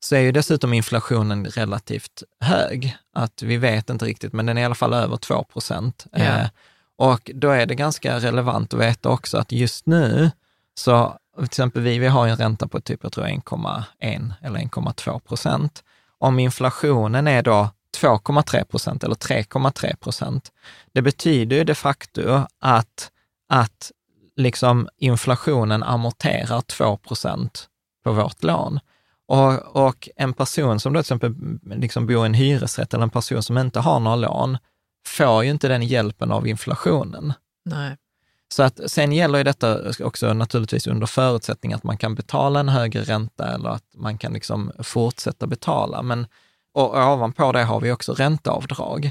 så är ju dessutom inflationen relativt hög. Att vi vet inte riktigt, men den är i alla fall över 2 procent. Yeah. Eh, och då är det ganska relevant att veta också att just nu, så till exempel vi, vi har en ränta på typ, jag tror 1,1 eller 1,2 procent om inflationen är då 2,3 procent eller 3,3 procent, det betyder ju de facto att, att liksom inflationen amorterar 2 procent på vårt lån. Och, och, en person som då till exempel liksom bor i en hyresrätt eller en person som inte har några lån, får ju inte den hjälpen av inflationen. Nej. Så att sen gäller ju detta också naturligtvis under förutsättning att man kan betala en högre ränta eller att man kan liksom fortsätta betala. Men och ovanpå det har vi också ränteavdrag.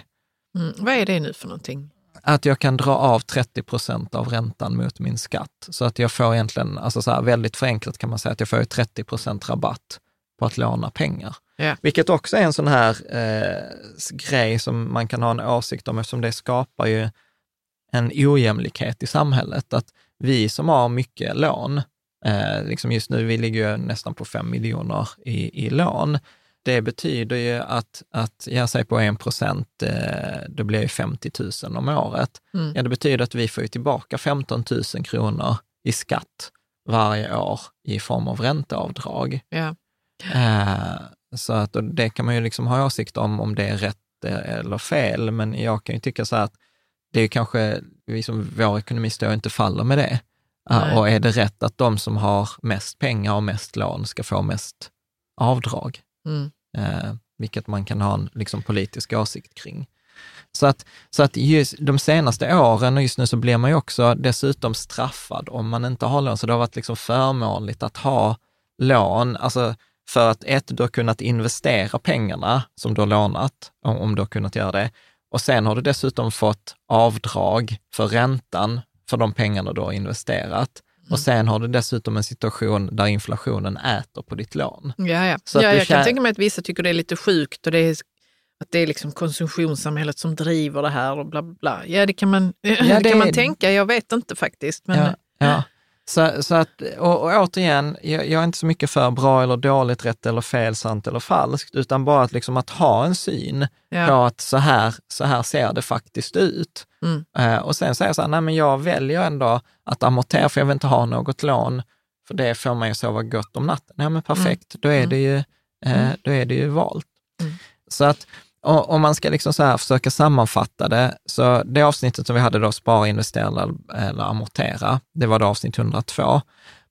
Mm. Vad är det nu för någonting? Att jag kan dra av 30 procent av räntan mot min skatt. Så att jag får egentligen, alltså så här, väldigt förenklat kan man säga att jag får 30 procent rabatt på att låna pengar. Yeah. Vilket också är en sån här eh, grej som man kan ha en åsikt om eftersom det skapar ju en ojämlikhet i samhället. Att vi som har mycket lån, eh, liksom just nu, vi ligger ju nästan på fem miljoner i, i lån. Det betyder ju att, att jag säger på en procent, eh, det blir 50 000 om året. Mm. Ja, det betyder att vi får tillbaka 15 000 kronor i skatt varje år i form av ränteavdrag. Ja. Eh, så att, det kan man ju liksom ha åsikt om, om det är rätt eh, eller fel, men jag kan ju tycka så här att det är kanske, vi som vår ekonomi står inte faller med det. Nej. Och är det rätt att de som har mest pengar och mest lån ska få mest avdrag? Mm. Eh, vilket man kan ha en liksom, politisk åsikt kring. Så att, så att just de senaste åren, och just nu så blir man ju också dessutom straffad om man inte har lån. Så det har varit liksom förmånligt att ha lån, alltså för att ett, du har kunnat investera pengarna som du har lånat, om, om du har kunnat göra det. Och sen har du dessutom fått avdrag för räntan för de pengarna du har investerat. Och mm. sen har du dessutom en situation där inflationen äter på ditt lån. Ja, ja. Så ja jag kan tänka mig att vissa tycker det är lite sjukt och det är, att det är liksom konsumtionssamhället som driver det här och bla bla. Ja, det kan man, ja, det kan man tänka. Jag vet inte faktiskt. Men... Ja, ja. Så, så att, och, och återigen, jag, jag, är inte så mycket för bra eller dåligt, rätt eller fel, sant eller falskt, utan bara att, liksom att ha en syn ja. på att så här, så här ser det faktiskt ut. Mm. Uh, och sen säger jag så här, nej men jag väljer ändå att amortera för jag vill inte ha något lån, för det får mig att sova gott om natten. Ja men perfekt, mm. då, är mm. det ju, uh, då är det ju valt. Mm. Så att om man ska liksom så här försöka sammanfatta det, så det avsnittet som vi hade då, spara, investera eller, eller amortera, det var då avsnitt 102.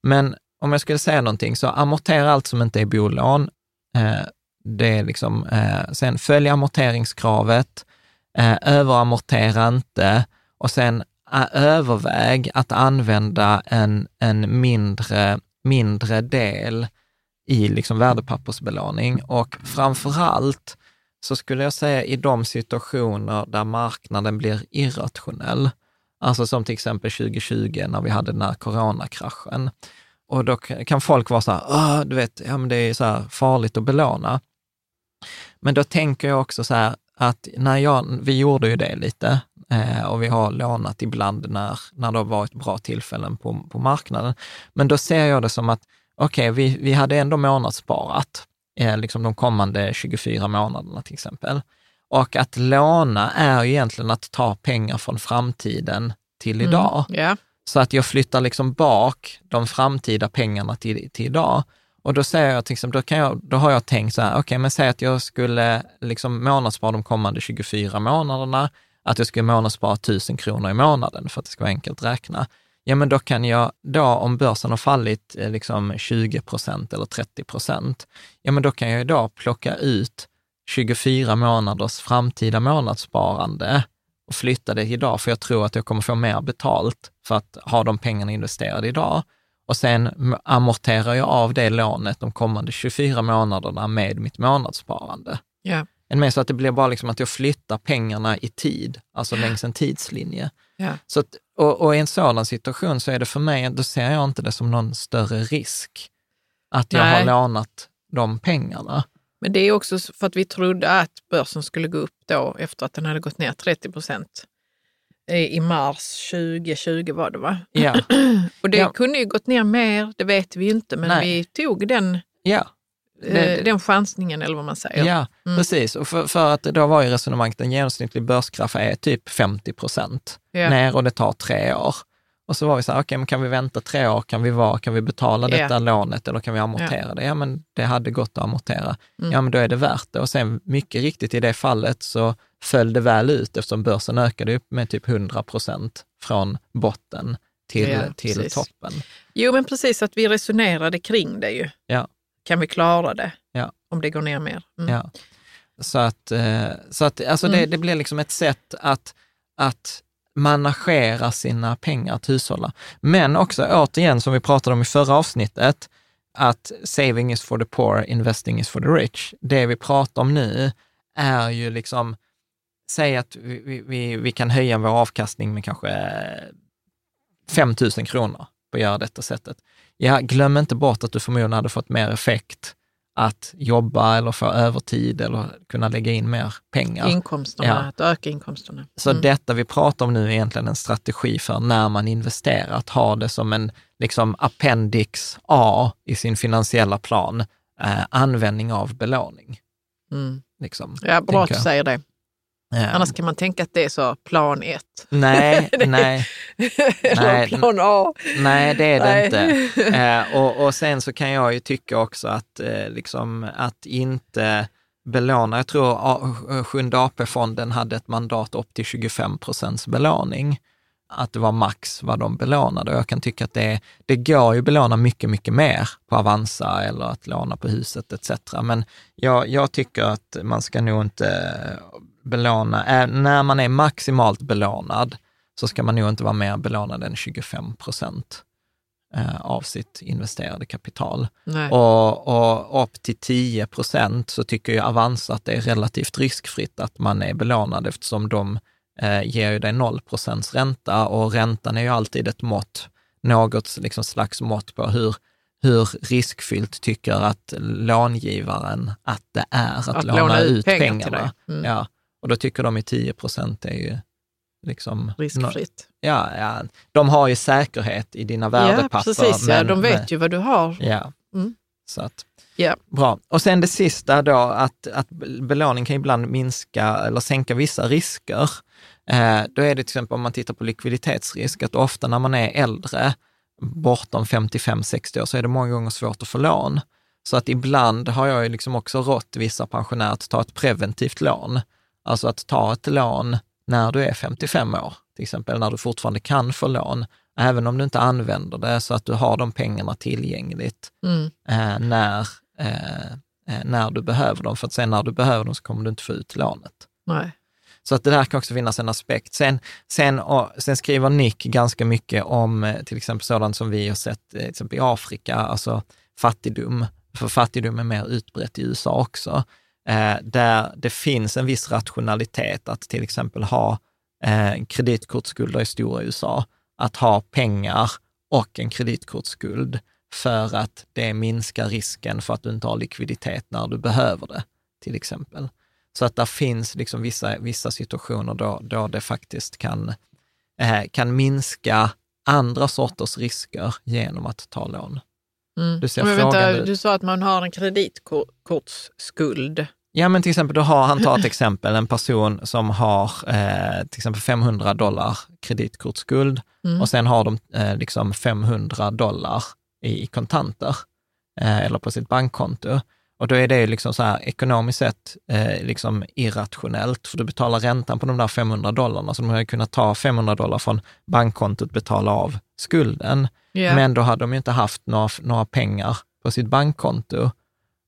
Men om jag skulle säga någonting, så amortera allt som inte är bolån. Eh, det är liksom, eh, sen följ amorteringskravet, eh, överamortera inte och sen eh, överväg att använda en, en mindre, mindre del i liksom värdepappersbelåning och framför allt så skulle jag säga i de situationer där marknaden blir irrationell, alltså som till exempel 2020 när vi hade den här coronakraschen. Och då kan folk vara så här, ah, du vet, ja, men det är så här farligt att belåna. Men då tänker jag också så här att när jag, vi gjorde ju det lite eh, och vi har lånat ibland när, när det har varit bra tillfällen på, på marknaden. Men då ser jag det som att, okej, okay, vi, vi hade ändå månadssparat, liksom de kommande 24 månaderna till exempel. Och att låna är ju egentligen att ta pengar från framtiden till mm, idag. Mm, yeah. Så att jag flyttar liksom bak de framtida pengarna till, till idag. Och då säger jag exempel, då, kan jag, då har jag tänkt så här, okej, okay, men säg att jag skulle liksom månadsspara de kommande 24 månaderna, att jag skulle månadsspara 1000 kronor i månaden för att det ska vara enkelt att räkna. Ja, men då kan jag, då om börsen har fallit eh, liksom 20 procent eller 30 procent, ja, men då kan jag idag plocka ut 24 månaders framtida månadssparande och flytta det idag, för jag tror att jag kommer få mer betalt för att ha de pengarna investerade idag. Och sen amorterar jag av det lånet de kommande 24 månaderna med mitt månadssparande. Yeah. Än mer så att det blir bara liksom att jag flyttar pengarna i tid, alltså längs en tidslinje. Yeah. Så att, och, och, i en sådan situation så är det för mig, då ser jag inte det som någon större risk att jag Nej. har lånat de pengarna. Men det är också för att vi trodde att börsen skulle gå upp då efter att den hade gått ner 30 procent. I mars 2020 var det va? Ja. och det ja. kunde ju gått ner mer, det vet vi inte, men Nej. vi tog den, ja. Eh, den chansningen eller vad man säger. Ja, mm. precis. Och för, för, att då var ju resonemanget, en genomsnittlig börskrasch är typ 50 procent ja. ner och det tar tre år. Och så var vi så här, okej, okay, men kan vi vänta tre år? Kan vi, vara, kan vi betala detta yeah. lånet eller kan vi amortera yeah. det? Ja, men det hade gått att amortera. Mm. Ja, men då är det värt det. Och sen mycket riktigt i det fallet så föll det väl ut eftersom börsen ökade upp med typ 100 procent från botten till, ja, till toppen. Jo, men precis att vi resonerade kring det ju. Ja. Kan vi klara det ja. om det går ner mer? Mm. Ja. Så att, eh, så att alltså mm. det, det blir liksom ett sätt att, att managera sina pengar, att hushålla. Men också återigen, som vi pratade om i förra avsnittet, att saving is for the poor, investing is for the rich. Det vi pratar om nu är ju liksom, säg att vi, vi, vi kan höja vår avkastning med kanske 5 000 kronor på att göra detta sättet. Ja, glöm inte bort att du förmodligen hade fått mer effekt att jobba eller få övertid eller kunna lägga in mer pengar. Inkomsterna, ja. att öka inkomsterna. Så mm. detta vi pratar om nu är egentligen en strategi för när man investerar, att ha det som en liksom appendix A i sin finansiella plan, eh, användning av belåning. Mm. Liksom, ja, bra att du säger det. Annars kan man tänka att det är så plan ett. Nej, nej. nej plan A. Nej, det är det nej. inte. Eh, och, och sen så kan jag ju tycka också att, eh, liksom, att inte belåna, jag tror Sjunde AP-fonden hade ett mandat upp till 25 procents belåning. Att det var max vad de belånade. Och jag kan tycka att det, det går ju att belåna mycket, mycket mer på Avanza eller att låna på huset etc. Men jag, jag tycker att man ska nog inte belåna, när man är maximalt belånad så ska man nog inte vara mer belånad än 25 procent eh, av sitt investerade kapital. Och, och upp till 10 procent så tycker ju Avanza att det är relativt riskfritt att man är belånad eftersom de eh, ger ju dig 0 procents ränta och räntan är ju alltid ett mått, något liksom slags mått på hur, hur riskfyllt tycker att långivaren att det är att, att låna, ut pengar pengarna. Mm. Ja. Och då tycker de i 10 procent är ju liksom... Riskfritt. Ja, ja, de har ju säkerhet i dina värdepapper. Ja, precis. Men, ja, de vet men, ju vad du har. Ja, mm. så att... Ja. Bra. Och sen det sista då, att, att belåning kan ibland minska eller sänka vissa risker. Eh, då är det till exempel om man tittar på likviditetsrisk, att ofta när man är äldre, bortom 55-60 år, så är det många gånger svårt att få lån. Så att ibland har jag ju liksom också rått vissa pensionärer att ta ett preventivt lån. Alltså att ta ett lån när du är 55 år, till exempel när du fortfarande kan få lån, även om du inte använder det, så att du har de pengarna tillgängligt Mm. eh, när, eh, eh, när du behöver dem. För att sen när du behöver dem så kommer du inte få ut lånet. Nej. Så att det där kan också finnas en aspekt. Sen, sen, och, sen skriver Nick ganska mycket om till exempel sådant som vi har sett till exempel i Afrika, alltså fattigdom. För fattigdom är mer utbrett i USA också. Eh, där det finns en viss rationalitet att till exempel ha eh, kreditkortsskulder i stora USA. Att ha pengar och en kreditkortsskuld för att det minskar risken för att du inte har likviditet när du behöver det, till exempel. Så att det finns liksom vissa, vissa situationer då, då det faktiskt kan, eh, kan minska andra sorters risker genom att ta lån. Mm. Du ser Men vänta, ut. du sa att man har en kreditkortsskuld. Ja, men till exempel, då har han tagit exempel, en person som har eh, till exempel 500 dollar kreditkortsskuld Mm. och sen har de eh, liksom 500 dollar i, i kontanter eh, eller på sitt bankkonto. Och då är det liksom så här ekonomiskt sett eh, liksom irrationellt, för du betalar räntan på de där 500 dollarna, så de hade kunnat ta 500 dollar från bankkontot och betala av skulden. Ja. Men då hade de ju inte haft några, några pengar på sitt bankkonto.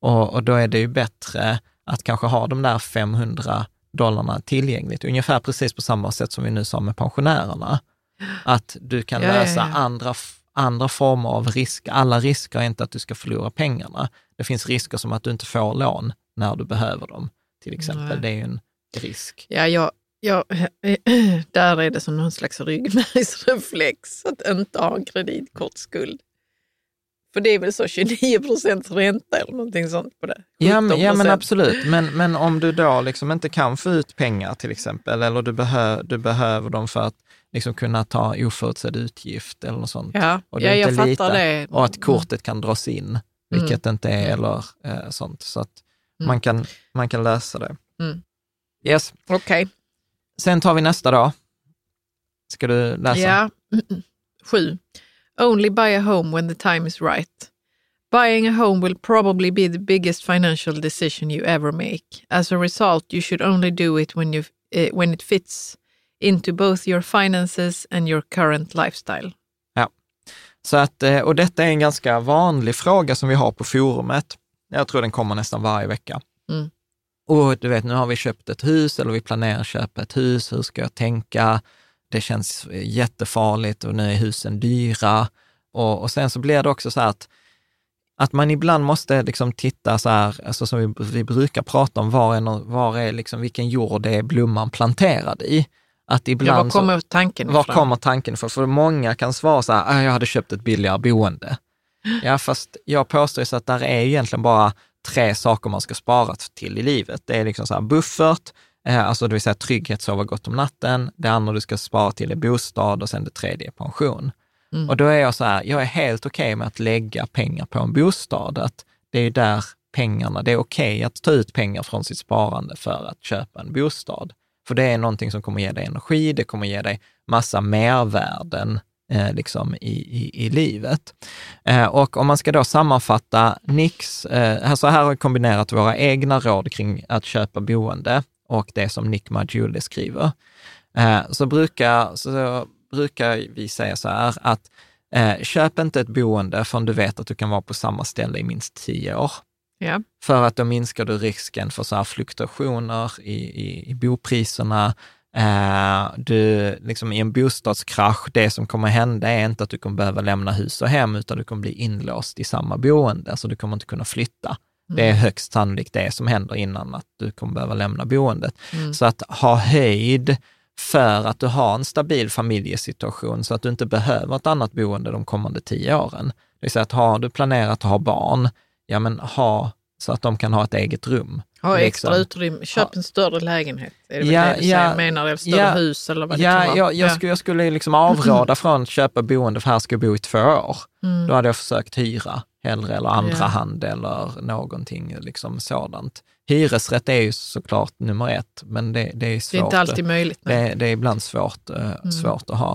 Och, och då är det ju bättre att kanske ha de där 500 dollarna tillgängligt, ungefär precis på samma sätt som vi nu sa med pensionärerna. Att du kan Ja, ja, lösa ja. Andra, f- andra former av risk. Alla risker är inte att du ska förlora pengarna. Det finns risker som att du inte får lån när du behöver dem, till exempel. Nej. Det är ju en risk. Ja, jag, jag, där är det som någon slags ryggmärgsreflex att inte ha en kreditkortsskuld. För det är väl så 29 procents ränta eller någonting sånt på det? Ja, men, ja men 17%. absolut. Men, men om du då liksom inte kan få ut pengar till exempel, eller du, behö, du behöver dem för att liksom kunna ta oförutsedd utgift eller något sånt. Ja, Och ja jag fattar det. Och att kortet kan dras in, vilket inte är, eller eh, sånt. Så att Mm. man, kan, man kan lösa det. Mm. Yes. Okej, Sen tar vi nästa då. Ska du läsa? ja. Sju. Only buy a home when the time is right. Buying a home will probably be the biggest financial decision you ever make. As a result, you should only do it when, you, eh, when it fits into both your finances and your current lifestyle. Så att, eh, och detta är en ganska vanlig fråga som vi har på forumet. Jag tror den kommer nästan varje vecka. Mm. Och du vet, nu har vi köpt ett hus eller vi planerar att köpa ett hus. Hur ska jag tänka? Det känns jättefarligt och nu är husen dyra. Och, och sen så blir det också så här att, att man ibland måste liksom titta så här, alltså som vi, vi brukar prata om, var är, var är liksom, vilken jord är blomman planterad i? Att Ja, ibland var så- kommer tanken var ifrån? kommer tanken ifrån? För många kan svara så här, "Ah, jag hade köpt ett billigare boende. Ja, fast jag påstår ju så att där är egentligen bara tre saker man ska spara till i livet. Det är liksom så här buffert, eh, alltså det vill säga trygghet, sova gott om natten. Det andra du ska spara till är bostad och sen det tredje är pension. Mm. Och då är jag så här, jag är helt okej med att lägga pengar på en bostad. Att det är där pengarna, det är okej att ta ut pengar från sitt sparande för att köpa en bostad. För det är någonting som kommer ge dig energi, det kommer ge dig massa mervärden eh, liksom i, i, i livet. Eh, och om man ska då sammanfatta Nicks, eh, här- så här har vi kombinerat våra egna råd kring att köpa boende och det som Nick Maggiulli skriver. Eh, så, brukar, så brukar vi säga så här att eh, köp inte ett boende förrän du vet att du kan vara på samma ställe i minst tio år. Ja. För att då minskar du risken för så här fluktuationer i, i, i bopriserna. Eh, du, liksom I en bostadskrasch, det som kommer hända är inte att du kommer behöva lämna hus och hem, utan du kommer bli inlåst i samma boende, så du kommer inte kunna flytta. Det är högst sannolikt det som händer innan att du kommer behöva lämna boendet. Så att ha höjd för att du har en stabil familjesituation så att du inte behöver ett annat boende de kommande tio åren. Det vill säga att har du planerat att ha barn, ja men ha så att de kan ha ett eget rum. Ha Liksom. extra utrymme, köp en större lägenhet. Är det Ja, det du ja, menar? Eller större ja, hus eller vad det Ja, kan vara? jag, jag, skulle, jag skulle liksom avråda från att köpa boende för här ska jag bo i två år. Mm. Då hade jag försökt hyra hellre eller andra Ja. hand eller någonting liksom sådant. Hyresrätt är ju såklart nummer ett, men det, det är svårt. Det är inte alltid möjligt. det, det är ibland svårt, eh, Mm. svårt att ha.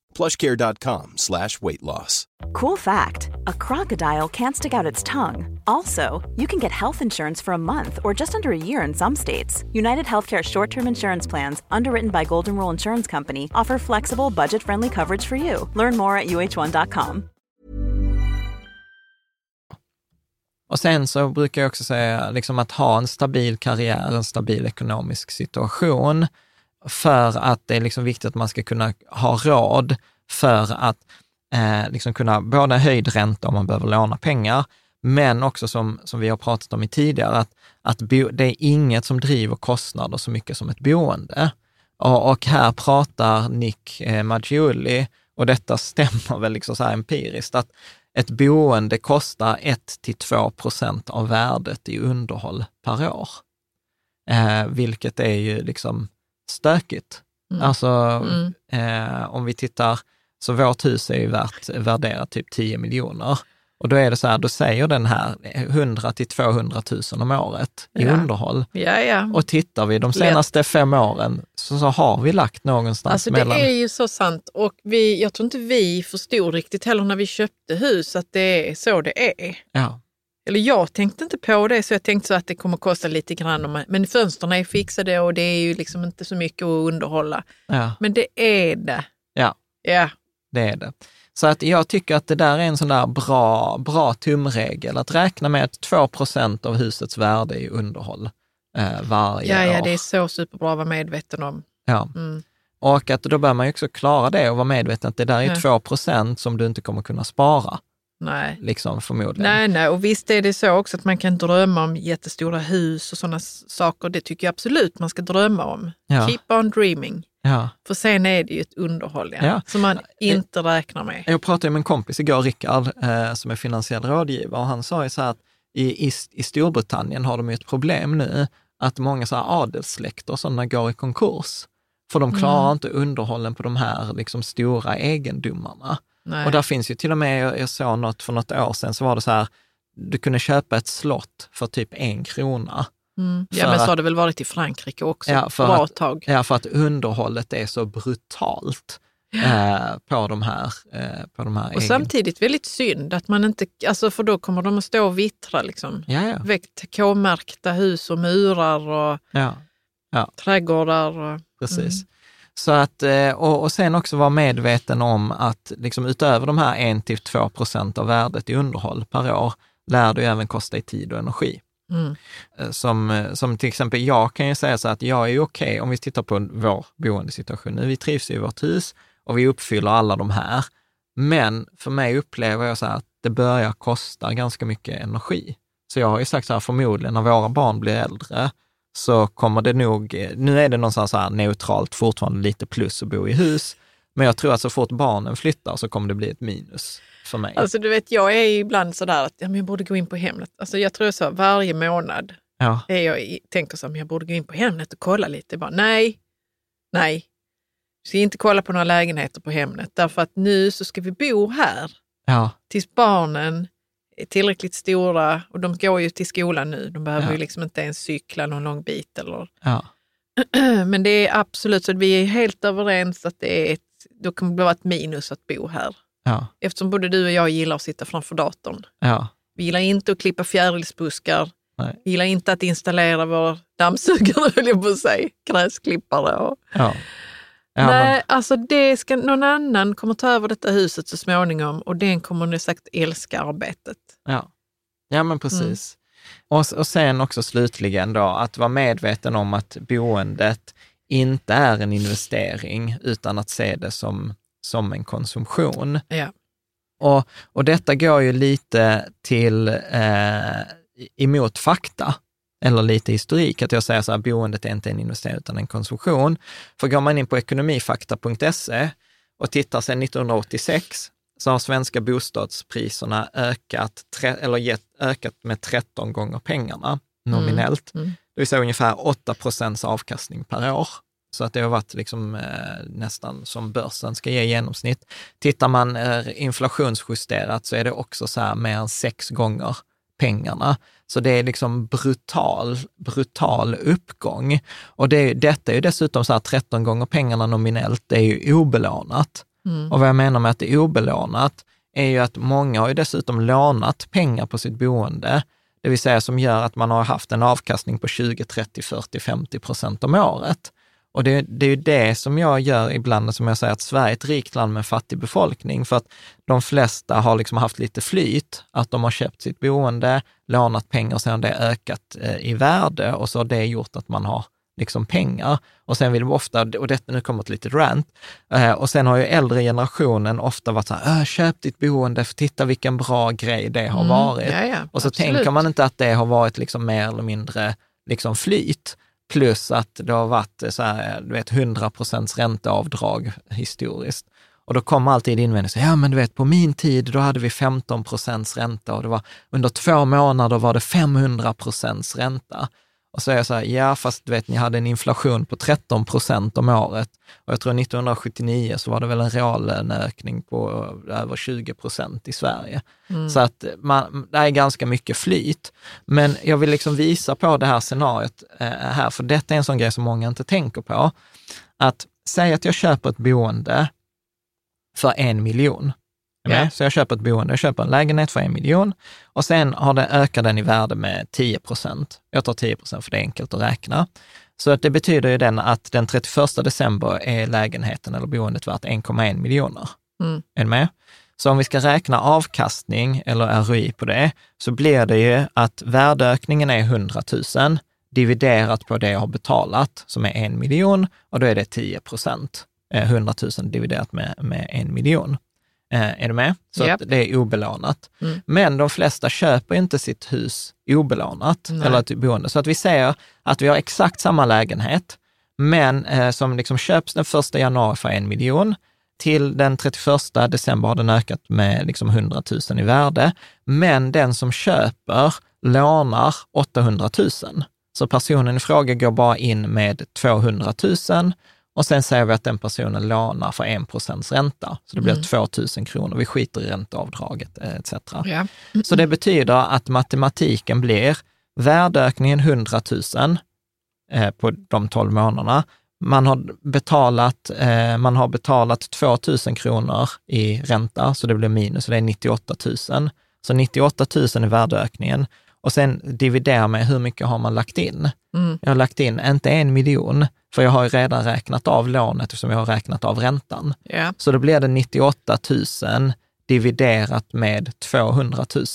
plushcare.com slash weight loss. Cool fact a crocodile can't stick out its tongue. Also, you can get health insurance for a month or just under a year in some states. United Healthcare short term insurance plans, underwritten by Golden Rule Insurance Company, offer flexible, budget friendly coverage for you. Learn more at uh1.com. Och sen så brukar jag också säga liksom att ha en stabil karriär, en stabil ekonomisk situation, för att det är liksom viktigt att man ska kunna ha råd för att eh, liksom kunna både höjd ränta om man behöver låna pengar, men också som, som vi har pratat om i tidigare, att, att bo, det är inget som driver kostnader så mycket som ett boende. Och, och här pratar Nick eh, Maggiulli, och detta stämmer väl liksom så här empiriskt, att ett boende kostar 1-2 procent av värdet i underhåll per år. Eh, vilket är ju liksom stökigt. Mm. Alltså, Mm. eh, om vi tittar, så vårt hus är ju värt, värderat typ 10 miljoner. Och då är det så här, då säger den här 100 till 200 000 om året i Ja. underhåll. Ja, ja. Och tittar vi de senaste fem åren så, så har vi lagt någonstans Alltså det mellan... är ju så sant och vi, jag tror inte vi förstod riktigt heller när vi köpte hus att det är så det är. Ja, Eller jag tänkte inte på det, så jag tänkte så att det kommer kosta lite grann. man- Men fönstren är fixade och det är ju liksom inte så mycket att underhålla. ja, Men det är det. ja. Ja, det är det. Så att jag tycker att det där är en sån där bra, bra tumregel, att räkna med att 2% av husets värde i underhåll eh, varje ja, ja år. det är så superbra att vara medveten om. Ja. Mm. Och att då bör man ju också klara det och vara medveten att det där är Ja. 2% som du inte kommer kunna spara, Nej. liksom förmodligen. Nej, nej, och visst är det så också att man kan drömma om jättestora hus och sådana saker. Det tycker jag absolut man ska drömma om. Ja. Keep on dreaming. Ja. För sen är det ju ett underhåll ja, som man inte räknar med. Jag pratade med en kompis igår, Rickard, eh, som är finansiell rådgivare och han sa ju så här att i, i, i Storbritannien har de ju ett problem nu att många så här adelssläkter och sådana går i konkurs. För de klarar Mm. inte underhållen på de här liksom stora egendomarna. Nej. Och där finns ju till och med, jag, jag såg något för något år sedan, så var det så här, du kunde köpa ett slott för typ en krona. mm. Ja, men så har det väl varit i Frankrike också. Ja, för Bra att- tag. Ja, för att underhållet är så brutalt eh, på de här, eh, på de här Och egen- samtidigt väldigt synd att man inte, alltså för då kommer de att stå och vittra liksom. Ja, ja. Väckt K-märkta hus och murar och ja. trädgårdar. Och, Precis. Så att, eh, och, och sen också vara medveten om att liksom utöver de här 1-2 procent av värdet i underhåll per år, lär det ju även kosta i tid och energi. Mm. Eh, Som, eh, som till exempel, jag kan ju säga så att jag är okej, om vi tittar på vår boendesituation nu, vi trivs i vårt hus och vi uppfyller alla de här. Men för mig upplever jag så här att det börjar kosta ganska mycket energi. Så jag har ju sagt så här, förmodligen när våra barn blir äldre, så kommer det nog, eh, nu är det någonstans så här neutralt, fortfarande lite plus att bo i hus, men jag tror att så fort barnen flyttar så kommer det bli ett minus för mig. Alltså du vet, jag är ibland sådär att jag borde gå in på Hemnet. Alltså jag tror så varje månad ja, är jag tänker så, men jag borde gå in på Hemnet och kolla lite. Bara, nej, nej. Vi ska inte kolla på några lägenheter på Hemnet därför att nu så ska vi bo här ja, tills barnen är tillräckligt stora och de går ju till skolan nu. De behöver Ja. ju liksom inte ens cykla någon lång bit. Eller. ja, Men det är absolut så vi är helt överens att det är ett, då kommer det vara ett minus att bo här. ja, Eftersom både du och jag gillar att sitta framför datorn. ja, Vi gillar inte att klippa fjärilsbuskar. Nej. Vi gillar inte att installera vår dammsugare, höll jag på att säga, gräsklippare. Och, Ja, Nej, men, alltså det ska, någon annan kommer ta över detta huset så småningom och den kommer nu säkert älska arbetet. ja. ja, men precis. Och, och sen också slutligen då, att vara medveten om att boendet inte är en investering, utan att se det som, som en konsumtion. Ja. Och, och detta går ju lite till eh, emot fakta, eller lite historik, att jag säger så här, boendet är inte en investering utan en konsumtion. För går man in på ekonomifakta.se och tittar sedan 1986 så har svenska bostadspriserna ökat, eller gett, ökat med 13 gånger pengarna nominellt. Mm. Det vill säga ungefär 8 procents avkastning per år. Så att det har varit liksom, eh, nästan som börsen ska ge i genomsnitt. Tittar man eh, inflationsjusterat så är det också så här mer än sex gånger pengarna. Så det är liksom brutal, brutal uppgång. Och det, detta är ju dessutom så här 13 gånger pengarna nominellt, det är ju obelånat. Mm. Och vad jag menar med att det är obelånat är ju att många har ju dessutom lånat pengar på sitt boende, det vill säga som gör att man har haft en avkastning på 20, 30, 40, 50 procent om året. Och det, det är ju det som jag gör ibland, som jag säger att Sverige är ett rikt land med en fattig befolkning, för att de flesta har liksom haft lite flyt, att de har köpt sitt boende, lånat pengar och sen har det ökat eh, i värde och så har det gjort att man har liksom pengar. Och sen vill de ofta, och detta nu kommer ett litet rant, eh, och sen har ju äldre generationen ofta varit så här, "Äh, köp ditt boende, för titta vilken bra grej det har Mm, varit. ja, ja, och så absolut. tänker man inte att det har varit liksom mer eller mindre liksom flyt. Plus att det har varit så här, du vet, 100 procents ränteavdrag historiskt. Och då kommer alltid invändningen, ja men du vet på min tid då hade vi 15 procents ränta och det var under två månader var det 500 procents ränta. Och jag så här, ja fast du vet ni hade en inflation på 13 procent om året och jag tror 1979 så var det väl en reallöneökning på över 20 procent i Sverige. Så att man, det är ganska mycket flyt. Men jag vill liksom visa på det här scenariot eh, här, för detta är en sån grej som många inte tänker på. Att säga att jag köper ett boende för en miljon. Ja. Så jag köper ett boende, jag köper en lägenhet för en miljon och sen har det, ökar den i värde med 10 procent. Jag tar 10 procent för det är enkelt att räkna. Så att det betyder ju den att den 31 december är lägenheten eller boendet värt 1,1 miljoner. Mm. Är du med? Så om vi ska räkna avkastning eller ROI på det, så blir det ju att värdeökningen är 100 000 dividerat på det jag har betalat, som är en miljon, och då är det 10 procent. Eh, 100 000 dividerat med, med en miljon. Eh, är du med? Så att det är obelånat. Mm. Men de flesta köper inte sitt hus obelånat, Nej. eller ett boende. Så att vi säger att vi har exakt samma lägenhet, men eh, som liksom köps den 1 januari för en miljon. Till den 31 december har den ökat med liksom 100 000 i värde, men den som köper lånar 800 000. Så personen i fråga går bara in med 200 000 och sen säger vi att den personen lånar för 1 procents ränta. Så det blir Mm. 2 000 kronor. Vi skiter i ränteavdraget eh, etc. Ja. Så det betyder att matematiken blir värdeökningen 100 000 eh, på de 12 månaderna. Man har betalat, eh, man har betalat 2 000 kronor i ränta, så det blir minus, så det är 98 000. Så 98 000 är värdeökningen. Och sen dividera med hur mycket har man lagt in. Mm. Jag har lagt in, inte en miljon, för jag har ju redan räknat av lånet eftersom jag har räknat av räntan. Ja. Så då blir det 98 000 dividerat med 200 000.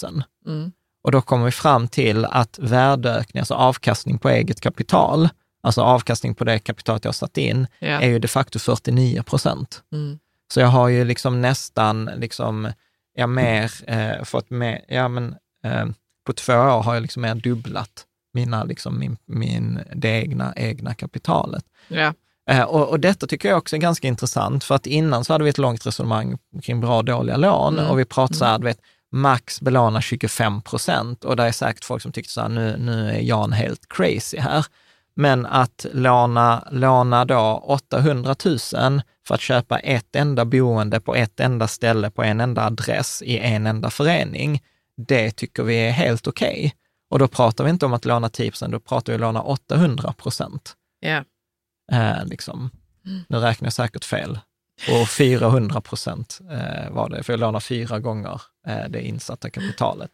Mm. Och då kommer vi fram till att värdeökning, alltså avkastning på eget kapital, alltså avkastning på det kapitalet jag har satt in, Ja. är ju de facto 49 procent. Mm. Så jag har ju liksom nästan, liksom, ja, mer, eh, fått med, ja men eh, på två år har jag liksom mer dubblat mina, liksom min, min, det egna, egna kapitalet. Ja. Eh, och, och detta tycker jag också är ganska intressant, för att innan så hade vi ett långt resonemang kring bra och dåliga lån Mm. och vi pratade så här, du vet, max belåna 25 procent och det är säkert folk som tyckte så här, nu, nu är Jan helt crazy här. Men att låna, låna då 800 000 för att köpa ett enda boende på ett enda ställe på en enda adress i en enda förening, det tycker vi är helt okej. Och då pratar vi inte om att låna 10 procent, då pratar vi om att låna 800 procent. Ja. Eh, liksom. Mm. Nu räknar jag säkert fel. Och 400 procent eh, var det, för jag lånar fyra gånger eh, det insatta kapitalet.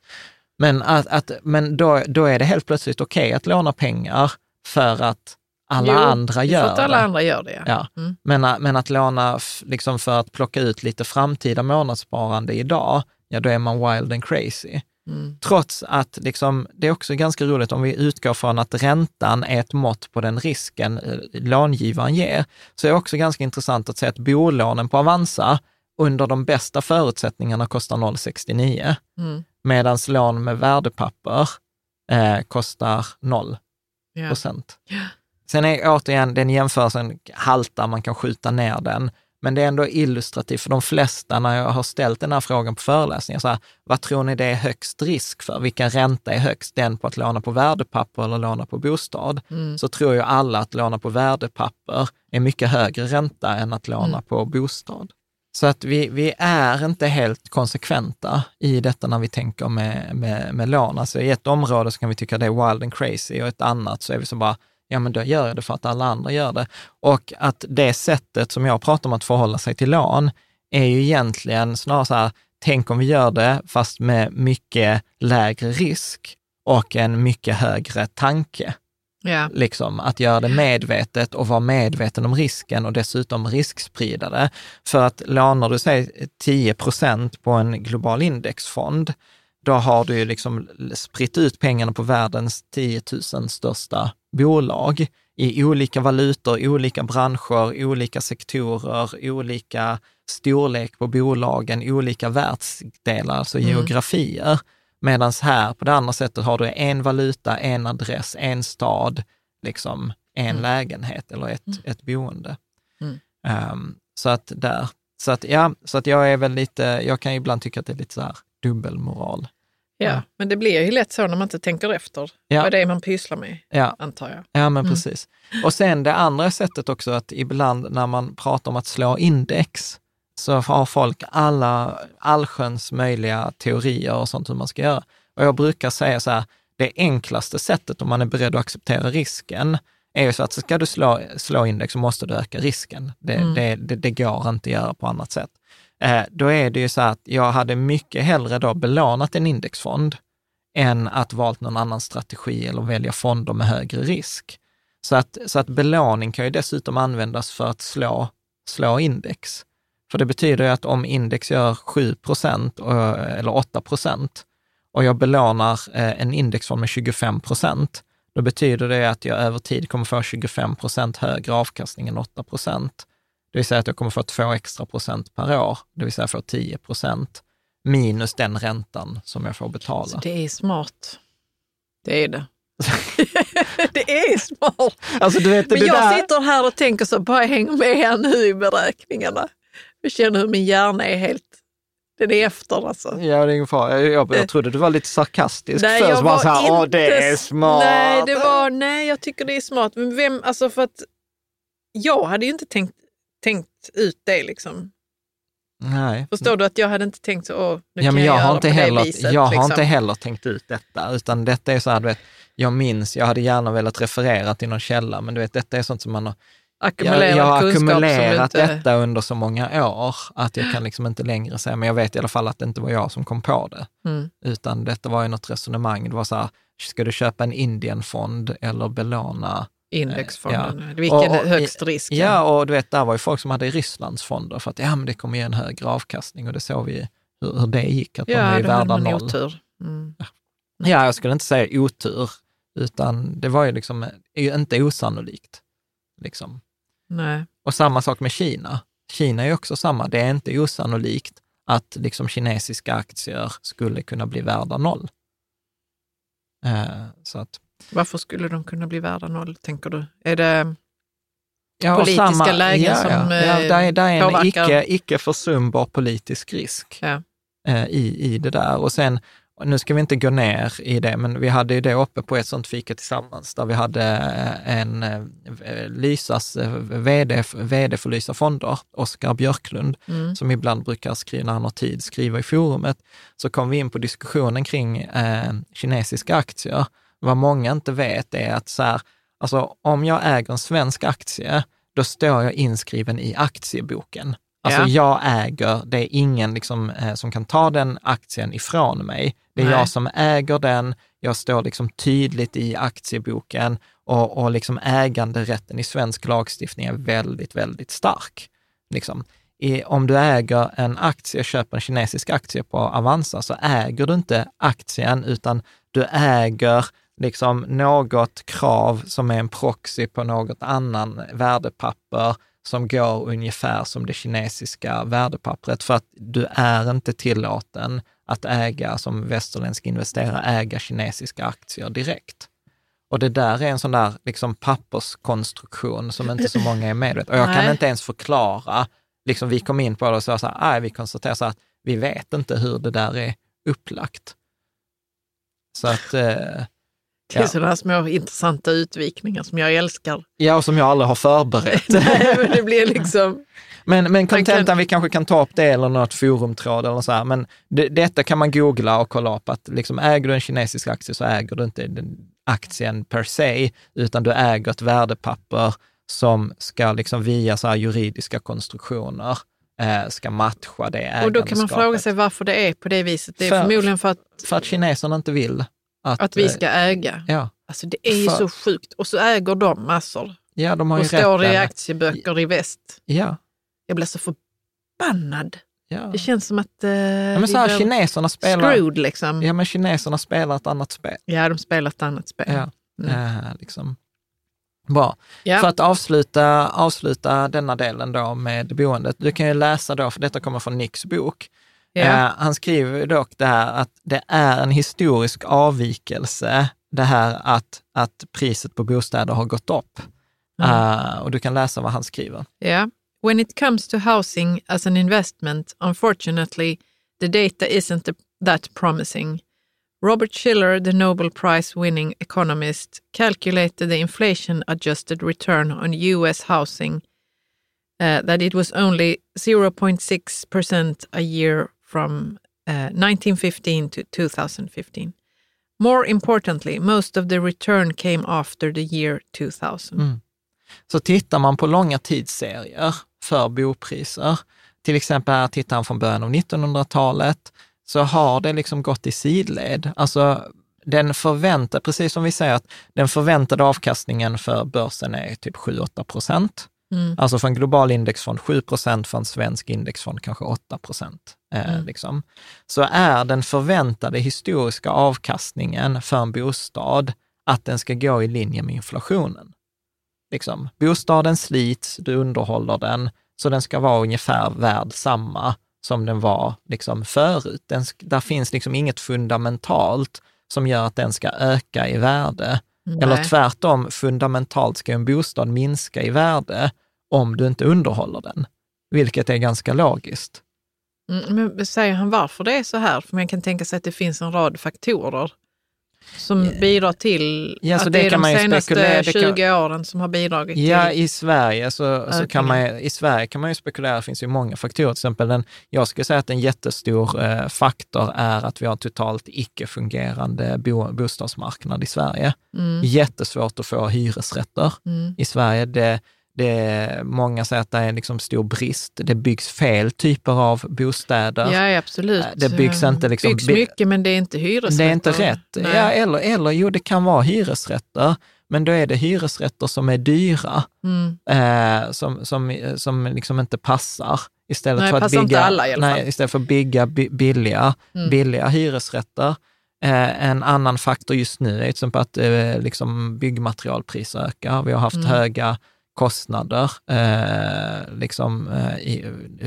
Men, att, att, men då, då är det helt plötsligt okej att låna pengar för att alla Jo, andra för gör att alla det. andra gör det, ja. Ja. Mm. Men, men att låna liksom för att plocka ut lite framtida månadssparande idag, ja då är man wild and crazy. Mm. Trots att liksom, det är också ganska roligt om vi utgår från att räntan är ett mått på den risken eh, långivaren ger, så är det också ganska intressant att se att bolånen på Avanza under de bästa förutsättningarna kostar 0,69, Mm. medan lån med värdepapper eh, kostar 0 Ja. procent. Sen är återigen, den jämförelsen haltar, man kan skjuta ner den, men det är ändå illustrativt för de flesta när jag har ställt den här frågan på föreläsningar, så här, vad tror ni det är högst risk för? Vilken ränta är högst? Den på att låna på värdepapper eller låna på bostad? Mm. Så tror ju alla att låna på värdepapper är mycket högre ränta än att låna Mm. på bostad. Så att vi, vi är inte helt konsekventa i detta när vi tänker med, med, med lån. Alltså i ett område så kan vi tycka det är wild and crazy och ett annat så är vi så bara, ja men då gör jag det för att alla andra gör det. Och att det sättet som jag pratar om att förhålla sig till lån är ju egentligen snarare så här, tänk om vi gör det fast med mycket lägre risk och en mycket högre tanke. Ja. Liksom, att göra det medvetet och vara medveten om risken och dessutom risksprida det. För att lånar du säg 10 procent på en global indexfond, då har du ju liksom spritt ut pengarna på världens 10 000 största bolag i olika valutor, olika branscher, olika sektorer, olika storlek på bolagen, olika världsdelar, alltså Mm. geografier. Medan här på det andra sättet har du en valuta, en adress, en stad, liksom en Mm. lägenhet eller ett, ett boende. Mm. Ehm, så att där, så att ja, så att jag är väl lite, jag kan ju ibland tycka att det är lite så här dubbelmoral. Ja, men det blir ju lätt så när man inte tänker efter Ja. vad det är man pysslar med, Ja, antar jag. ja men Mm. precis. Och sen det andra sättet också att ibland när man pratar om att slå index, så har folk alla, allsköns möjliga teorier och sånt hur man ska göra. Och jag brukar säga så här, det enklaste sättet om man är beredd att acceptera risken, är ju så att ska du slå, slå index så måste du öka risken. Det, Mm. det, det, det går inte att göra på annat sätt. Eh, då är det ju så att jag hade mycket hellre då belånat en indexfond än att valt någon annan strategi eller välja fonder med högre risk. Så att, så att belåning kan ju dessutom användas för att slå, slå index. För det betyder ju att om index gör 7 procent eller 8 procent och jag belånar eh, en indexfond med 25 procent, då betyder det att jag över tid kommer få 25 procent högre avkastning än 8 procent. Det vill säga att jag kommer få två extra procent per år, det vill säga få 10 procent minus den räntan som jag får betala. Så det är smart. Det är det. det är smart. Alltså, du vet, Men jag där- sitter här och tänker så, bara häng med här nu i beräkningarna. Jag känner hur min hjärna är helt, den är efter alltså. Ja, det är ingen fara. Jag, jag, jag trodde du var lite sarkastisk Nej, först. jag var så här, Åh, inte det är smart. Nej, det var, nej, jag tycker det är smart. Men vem, alltså för att jag hade ju inte tänkt, tänkt ut det liksom. Nej. Förstår du att jag hade inte tänkt så, åh, nu Ja, kan men jag, jag, göra har inte på det heller, viset. jag har liksom. inte heller tänkt ut detta, utan detta är så här, du vet, jag minns, jag hade gärna velat referera till någon källa, men du vet, detta är sånt som man har jag, Ackumulerad jag har ackumulerat inte... detta under så många år att jag kan liksom inte längre säga, men jag vet i alla fall att det inte var jag som kom på det. Mm. Utan detta var ju något resonemang. Det var så här, ska du köpa en Indienfond eller belåna? Indexfonden, Ja. vilken Och- och- högst risk? Ja, och du vet, där var ju folk som hade Rysslands fonder för att ja, men det kommer ge en högre avkastning och det såg vi hur, hur det gick, att de är ja ju värda noll. otur. Mm. Ja, jag skulle inte säga otur, utan det var ju liksom inte osannolikt. Liksom. Nej. Och samma sak med Kina. Kina är också samma, det är inte osannolikt att liksom kinesiska aktier skulle kunna bli värda noll. Eh, så att, Varför skulle de kunna bli värda noll, tänker du? Är det ja, och politiska lägen ja, som ja, ja, eh, där är, där är en påverkar? icke, icke försumbar politisk risk Ja. eh, i, i det där. Och sen, nu ska vi inte gå ner i det, men vi hade ju det uppe på ett sånt fika tillsammans, där vi hade eh, en eh, Lysas eh, vd, vd för Lysa Fonder, Oskar Björklund, Mm. som ibland brukar skriva, när han har tid, skriva i forumet, så kom vi in på diskussionen kring eh, kinesiska aktier. Vad många inte vet är att så här, alltså, om jag äger en svensk aktie, då står jag inskriven i aktieboken. Alltså Ja. jag äger, det är ingen liksom, eh, som kan ta den aktien ifrån mig. Det är Nej. jag som äger den, jag står liksom tydligt i aktieboken Och, och liksom äganderätten i svensk lagstiftning är väldigt, väldigt stark. Liksom. I, om du äger en aktie, köper en kinesisk aktie på Avanza, så äger du inte aktien, utan du äger liksom något krav som är en proxy på något annan värdepapper som går ungefär som det kinesiska värdepappret, för att du är inte tillåten att äga, som västerländsk investerare, äga kinesiska aktier direkt. Och det där är en sån där liksom papperskonstruktion som inte så många är medvetna Och jag kan inte ens förklara, liksom vi kom in på det och sa så här, nej, vi konstaterar så här att vi vet inte hur det där är upplagt. Så att, eh, Det är Ja. sådana här små intressanta utvikningar som jag älskar. ja, och som jag aldrig har förberett. Nej, men det blir liksom... Men, men kontentan, kan- vi kanske kan ta upp det eller något forumtråd eller så här, men det, detta kan man googla och kolla upp att liksom, äger du en kinesisk aktie så äger du inte den aktien per se, utan du äger ett värdepapper som ska liksom via så juridiska konstruktioner eh, ska matcha det Och då kan man fråga ägandeskapet. sig varför det är på det viset. Det är För- förmodligen för att, För att kineserna inte vill att, att vi eh, ska äga. Ja, Alltså det är ju För- så sjukt. Och så äger de massor. ja, de har ju Och står det i aktieböcker i väst. Ja, Jag blir så förbannad. ja. Det känns som att eh, ja men så här, kineserna spelar, screwed liksom. ja, men kineserna spelar ett annat spel. Ja, de spelar ett annat spel. Ja. Mm. Eh, liksom. Bra. Ja. För att avsluta, avsluta denna delen då med boendet. Du kan ju läsa då, för detta kommer från Nicks bok. Ja. Eh, han skriver dock det här att det är en historisk avvikelse, det här att, att priset på bostäder har gått upp. Mm. Eh, och du kan läsa vad han skriver. Yeah. When it comes to housing as an investment, unfortunately, the data isn't that promising. Robert Schiller, the Nobel Prize winning economist, calculated the inflation adjusted return on US housing uh, that it was only 0.6% a year from eh, uh, 1915 to 2015. More importantly, most of the return came after the year 2000. Mm. Så tittar man på långa tidsserier för bopriser, till exempel här tittar han från början av 1900-talet, så har det liksom gått i sidled. Alltså den förväntade, precis som vi säger att den förväntade avkastningen för börsen är typ 7-8 procent. Mm. Alltså för en global indexfond 7 procent, för en svensk indexfond kanske 8 procent. Eh, Mm. liksom. Så är den förväntade historiska avkastningen för en bostad att den ska gå i linje med inflationen. Liksom. Bostaden slits, du underhåller den, så den ska vara ungefär värd samma som den var liksom förut. Den, där finns liksom inget fundamentalt som gör att den ska öka i värde. Eller Nej. tvärtom, fundamentalt ska en bostad minska i värde om du inte underhåller den, vilket är ganska logiskt. Mm, Men säger han varför det är så här? För man kan tänka sig att det finns en rad faktorer som bidrar till Ja, så att det det är de senaste spekulera- det kan- 20 åren som har bidragit Ja, till... i Sverige så, så kan man, i Sverige kan man ju spekulera, det finns ju många faktorer. Till exempel, den, jag skulle säga att en jättestor eh, faktor är att vi har totalt icke-fungerande bo, bostadsmarknad i Sverige. Mm, Jättesvårt att få hyresrätter mm, i Sverige. Det, det, många säger att det är liksom stor brist. Det byggs fel typer av bostäder. ja, absolut. Det byggs inte liksom- byggs by- mycket, men det är inte hyresrätter. Det är inte rätt. Nej. Ja, eller, eller jo, det kan vara hyresrätter, men då är det hyresrätter som är dyra, Mm. eh, som, som, som liksom inte passar. Istället Nej, för att bygga, alla nej, istället för att bygga bi- billiga, Mm. billiga hyresrätter. Eh, en annan faktor just nu är till exempel att eh, liksom byggmaterialpriser ökar. Vi har haft Mm. höga kostnader eh, liksom, eh, i,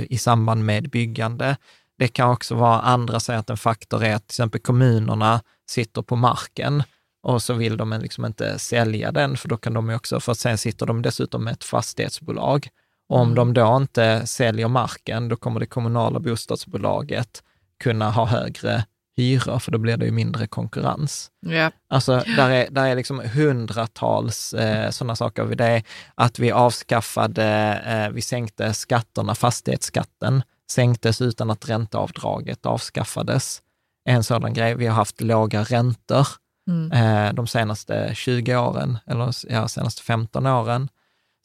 i samband med byggande. Det kan också vara andra säger att en faktor är att till exempel kommunerna sitter på marken och så vill de liksom inte sälja den, för då kan de också, för sen sitter de dessutom med ett fastighetsbolag. Och om Mm. de då inte säljer marken, då kommer det kommunala bostadsbolaget kunna ha högre hyror, för då blir det ju mindre konkurrens. Ja. Alltså, där är, där är liksom hundratals eh, sådana saker. Det är att vi avskaffade, eh, vi sänkte skatterna, fastighetsskatten sänktes utan att ränteavdraget avskaffades. En sådan grej. Vi har haft låga räntor Mm. eh, de senaste 20 åren, eller ja, senaste 15 åren.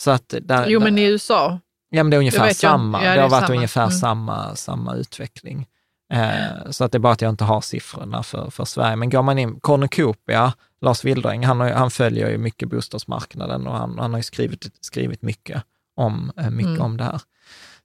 Så att där, Jo, men i USA, Ja, men det är ungefär samma. Ja, det, det har varit samma. ungefär Mm. samma, samma utveckling. Eh, så att det är bara att jag inte har siffrorna för, för Sverige. Men går man in, Cornucopia, Lars Wildring, han, har, han följer ju mycket bostadsmarknaden och han, han har ju skrivit, skrivit mycket, om, eh, mycket Mm. om det här.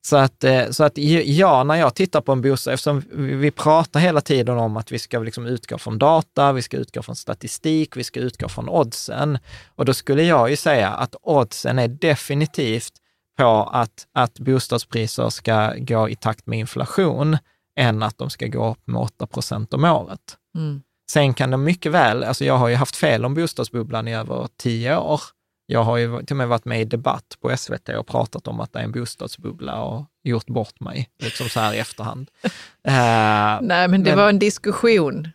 Så att, eh, så att ja, när jag tittar på en bostad, eftersom vi vi pratar hela tiden om att vi ska liksom utgå från data, vi ska utgå från statistik, vi ska utgå från oddsen. Och då skulle jag ju säga att oddsen är definitivt på att, att bostadspriser ska gå i takt med inflation, än att de ska gå upp med 8 procent om året. Mm. Sen kan de mycket väl, alltså jag har ju haft fel om bostadsbubblan i över tio år. Jag har ju till och med varit med i debatt på SVT och pratat om att det är en bostadsbubbla och gjort bort mig, liksom så här i efterhand. Eh, Nej, men det men- var en diskussion.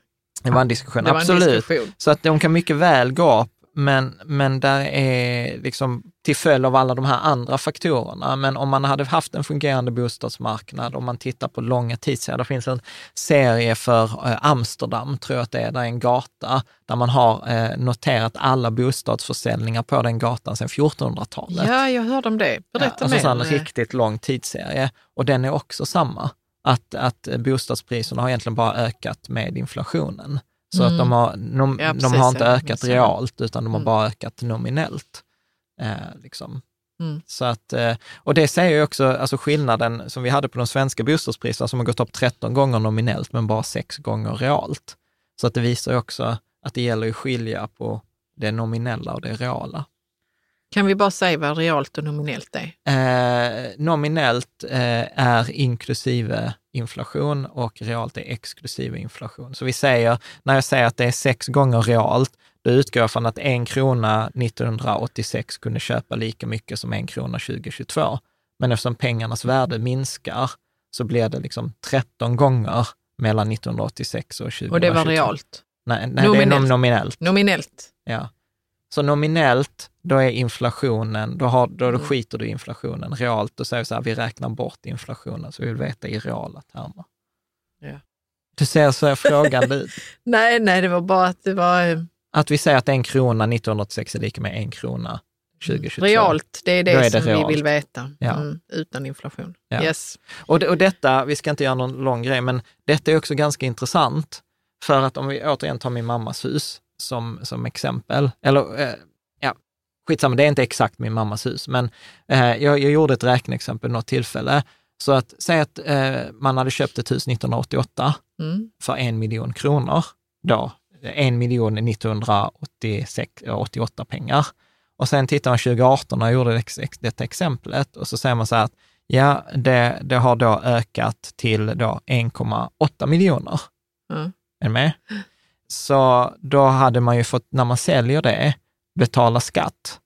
det var en diskussion, Det var en absolut. diskussion. Så att de kan mycket väl gå upp, men, men där är liksom till följd av alla de här andra faktorerna. Men om man hade haft en fungerande bostadsmarknad, om man tittar på långa tidsserier, det finns en serie för eh, Amsterdam, tror jag att det är, där är en gata där man har eh, noterat alla bostadsförsäljningar på den gatan sedan 1400-talet. Ja, jag hörde om det. Berätta Ja, alltså mer. en riktigt lång tidsserie. Och den är också samma. Att, att bostadspriserna har egentligen bara ökat med inflationen. Så Mm. att de har, de, Ja, de precis, har inte ja. ökat realt, utan de har Mm. bara ökat nominellt. Eh, liksom. Mm. Så att, eh, och det säger ju också alltså skillnaden som vi hade på de svenska bostadspriserna som har gått upp 13 gånger nominellt, men bara 6 gånger realt. Så att det visar ju också att det gäller att skilja på det nominella och det reala. Kan vi bara säga vad realt och nominellt är? Eh, nominellt eh, är inklusive inflation och realt är exklusive inflation. Så vi säger, när jag säger att det är sex gånger realt, då utgår jag från att en krona 1986 kunde köpa lika mycket som en krona 2022. Men eftersom pengarnas värde minskar så blir det liksom 13 gånger mellan 1986 och 2022. Och det var realt. Nej, nej det är nom- Nominellt. nominellt. Nominellt. Ja. Så nominellt, då är inflationen, då, har, då, då Mm. skiter du i inflationen. Realt, då säger vi så här, vi räknar bort inflationen, så vi vill veta i reala termer. Ja. Du ser så frågande ut. Nej, nej, det var bara att det var eh, Att vi säger att en krona 1986 är lika med en krona 2022. realt. Det är det, är det som realt. vi vill veta. Ja. Mm, utan inflation. Ja. Yes. Och, och detta, vi ska inte göra någon lång grej, men detta är också ganska intressant. För att om vi återigen tar min mammas hus som, som exempel, eller eh, ja, skitsamma, det är inte exakt min mammas hus, men eh, jag, jag gjorde ett räkneexempel något tillfälle. Så att säg att eh, man hade köpt ett hus 1988 Mm. för en miljon kronor, då en miljon 1988 pengar. Och sen tittar man 2018 och gjorde ex- ex- detta exemplet och så säger man så här att ja, det, det har då ökat till då 1,8 miljoner. Mm. Är du med? Så då hade man ju fått, när man säljer det, betala skatt,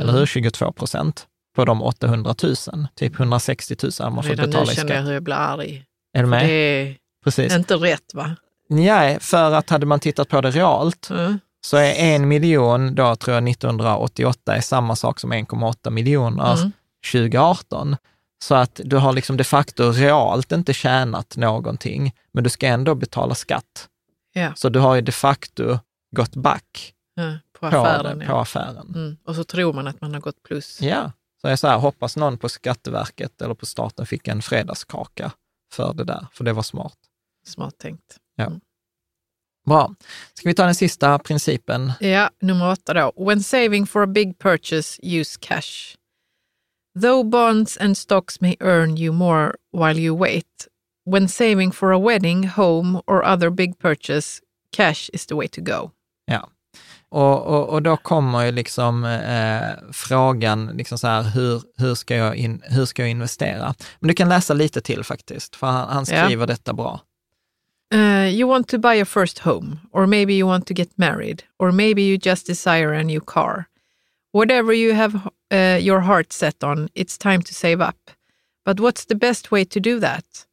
eller Mm. hur? 22 procent på de 800 000. Typ 160 000 har man fått Redan nu betala i känner jag skatt. hur jag blir arg. Är du med? Det är Precis. inte rätt va? Nej, för att hade man tittat på det realt Mm. så är en miljon då tror jag 1988 är samma sak som 1,8 miljoner Mm. 2018. Så att du har liksom de facto realt inte tjänat någonting, men du ska ändå betala skatt. Ja, Så du har ju de facto gått back ja, på på, affären. på ja. affären. Mm. Och så tror man att man har gått plus. Ja, så jag så här, hoppas någon på Skatteverket eller på staten fick en fredagskaka för det där, för det var smart. Smart tänkt. Bra. Ska vi ta den sista principen? Ja, nummer åtta då. When saving for a big purchase, use cash. Though bonds and stocks may earn you more while you wait, when saving for a wedding, home or other big purchase, cash is the way to go. Ja. Och, och, och då kommer ju liksom eh, frågan, liksom så här, hur, hur, ska jag in, hur ska jag investera? Men du kan läsa lite till faktiskt, för han, han Ja. skriver detta bra. Uh, you want to buy your first home, or maybe you want to get married, or maybe you just desire a new car. Whatever you have uh, your heart set on, it's time to save up. But what's the best way to do that?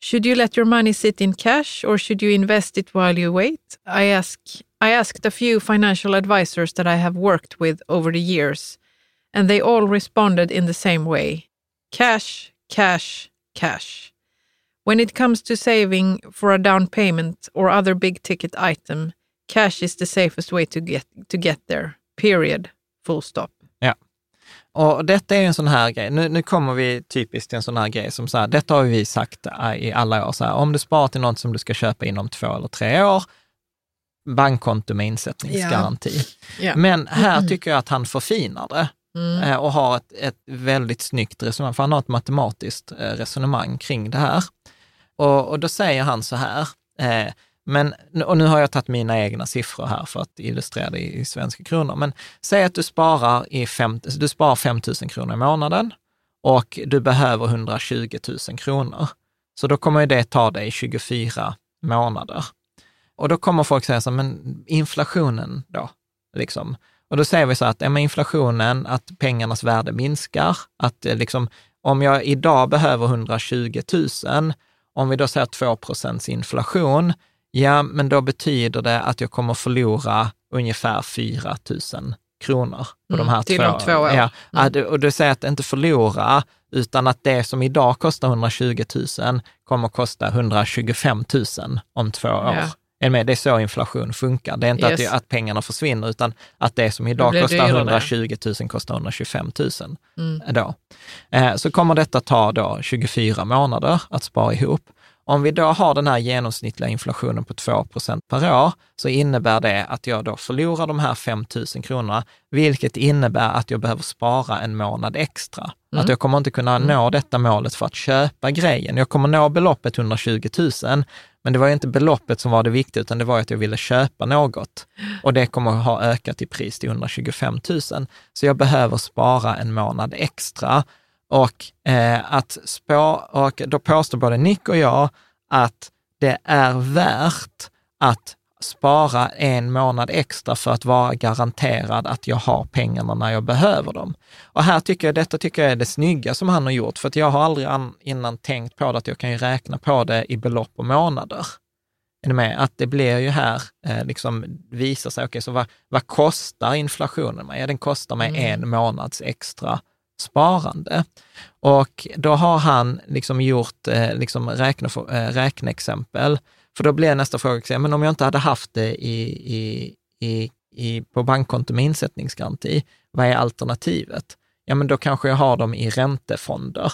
Should you let your money sit in cash, or should you invest it while you wait? I ask. I asked a few financial advisors that I have worked with over the years, and they all responded in the same way: cash, cash, cash. When it comes to saving for a down payment or other big ticket item, cash is the safest way to get to get there. Period. Full stop. Ja. Och detta är ju en sån här grej, nu, nu kommer vi typiskt till en sån här grej som så här, detta har vi sagt i alla år, så här, om du sparar till något som du ska köpa inom två eller tre år, bankkonto med insättningsgaranti. Ja. Men här tycker jag att han förfinar det Mm. eh, och har ett, ett väldigt snyggt resonemang, för han har ett matematiskt eh, resonemang kring det här. Och, och då säger han så här, eh, men, och nu har jag tagit mina egna siffror här för att illustrera det i, i svenska kronor, men säg att du sparar, i fem, du sparar 5 000 kronor i månaden och du behöver 120 000 kronor. Så då kommer ju det ta dig 24 månader. Och då kommer folk säga så här, men inflationen då? Liksom. Och då säger vi så att ja, inflationen, att pengarnas värde minskar, att eh, liksom, om jag idag behöver 120 000, om vi då säger 2% inflation, ja, men då betyder det att jag kommer förlora ungefär 4 000 kronor på Mm, de här till två om två år. Ja, Mm. att- och det säger att inte förlora, utan att det som idag kostar 120 000 kommer kosta 125 000 om två år. Ja. Är med? Det är så inflation funkar. Det är inte att, Yes. det, att pengarna försvinner, utan att det som idag blir kostar dyrare. 120 000 kostar 125 000. Mm. Då. Eh, så kommer detta ta då 24 månader att spara ihop. Om vi då har den här genomsnittliga inflationen på 2% per år, så innebär det att jag då förlorar de här 5 000 kronorna, vilket innebär att jag behöver spara en månad extra. Mm. Att jag kommer inte kunna nå detta målet för att köpa grejen. Jag kommer nå beloppet 120 000, men det var ju inte beloppet som var det viktiga, utan det var att jag ville köpa något. Och det kommer att ha ökat i pris till 125 000. Så jag behöver spara en månad extra. Och, eh, att spå, och då påstår både Nick och jag att det är värt att spara en månad extra för att vara garanterad att jag har pengarna när jag behöver dem. Och här tycker jag, detta tycker jag är det snygga som han har gjort, för att jag har aldrig an, innan tänkt på det, att jag kan ju räkna på det i belopp och månader. Är ni med? Att det blir ju här, eh, liksom visar sig, okej, så vad, vad kostar inflationen mig? Ja, den kostar mig en månads extra sparande. Och då har han liksom gjort eh, liksom räkne, eh, räkneexempel. För då blir nästa fråga, men om jag inte hade haft det i, i, i, i, på bankkonto med insättningsgaranti, vad är alternativet? Ja, men då kanske jag har dem i räntefonder,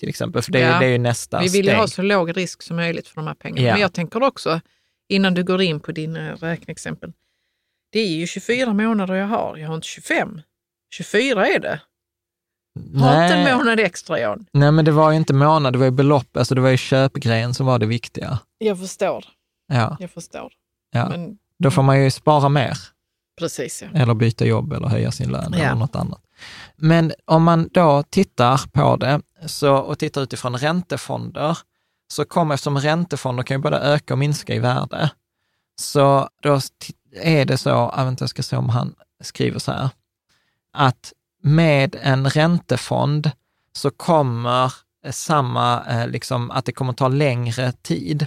till exempel, för det, är- Ja. det är ju nästa Vi vill ju steg. ha så låg risk som möjligt för de här pengarna. Ja. Men jag tänker också, innan du går in på dina räkneexempel, det är ju 24 månader jag har, jag har inte 25. 24 är det. Ha inte en månad extra Jan. Nej, men det var ju inte månad, det var ju belopp, alltså det var ju köpgrejen som var det viktiga. Jag förstår, Ja, jag förstår. ja. Men Då får man ju spara mer, precis ja. eller byta jobb eller höja sin lön Ja. eller något annat. Men om man då tittar på det så, och tittar utifrån räntefonder, så kommer, eftersom räntefonder kan ju både öka och minska i värde, så då är det så, jag, vet inte, jag ska se om han skriver så här, att med en räntefond så kommer eh, samma, eh, liksom, att det kommer ta längre tid.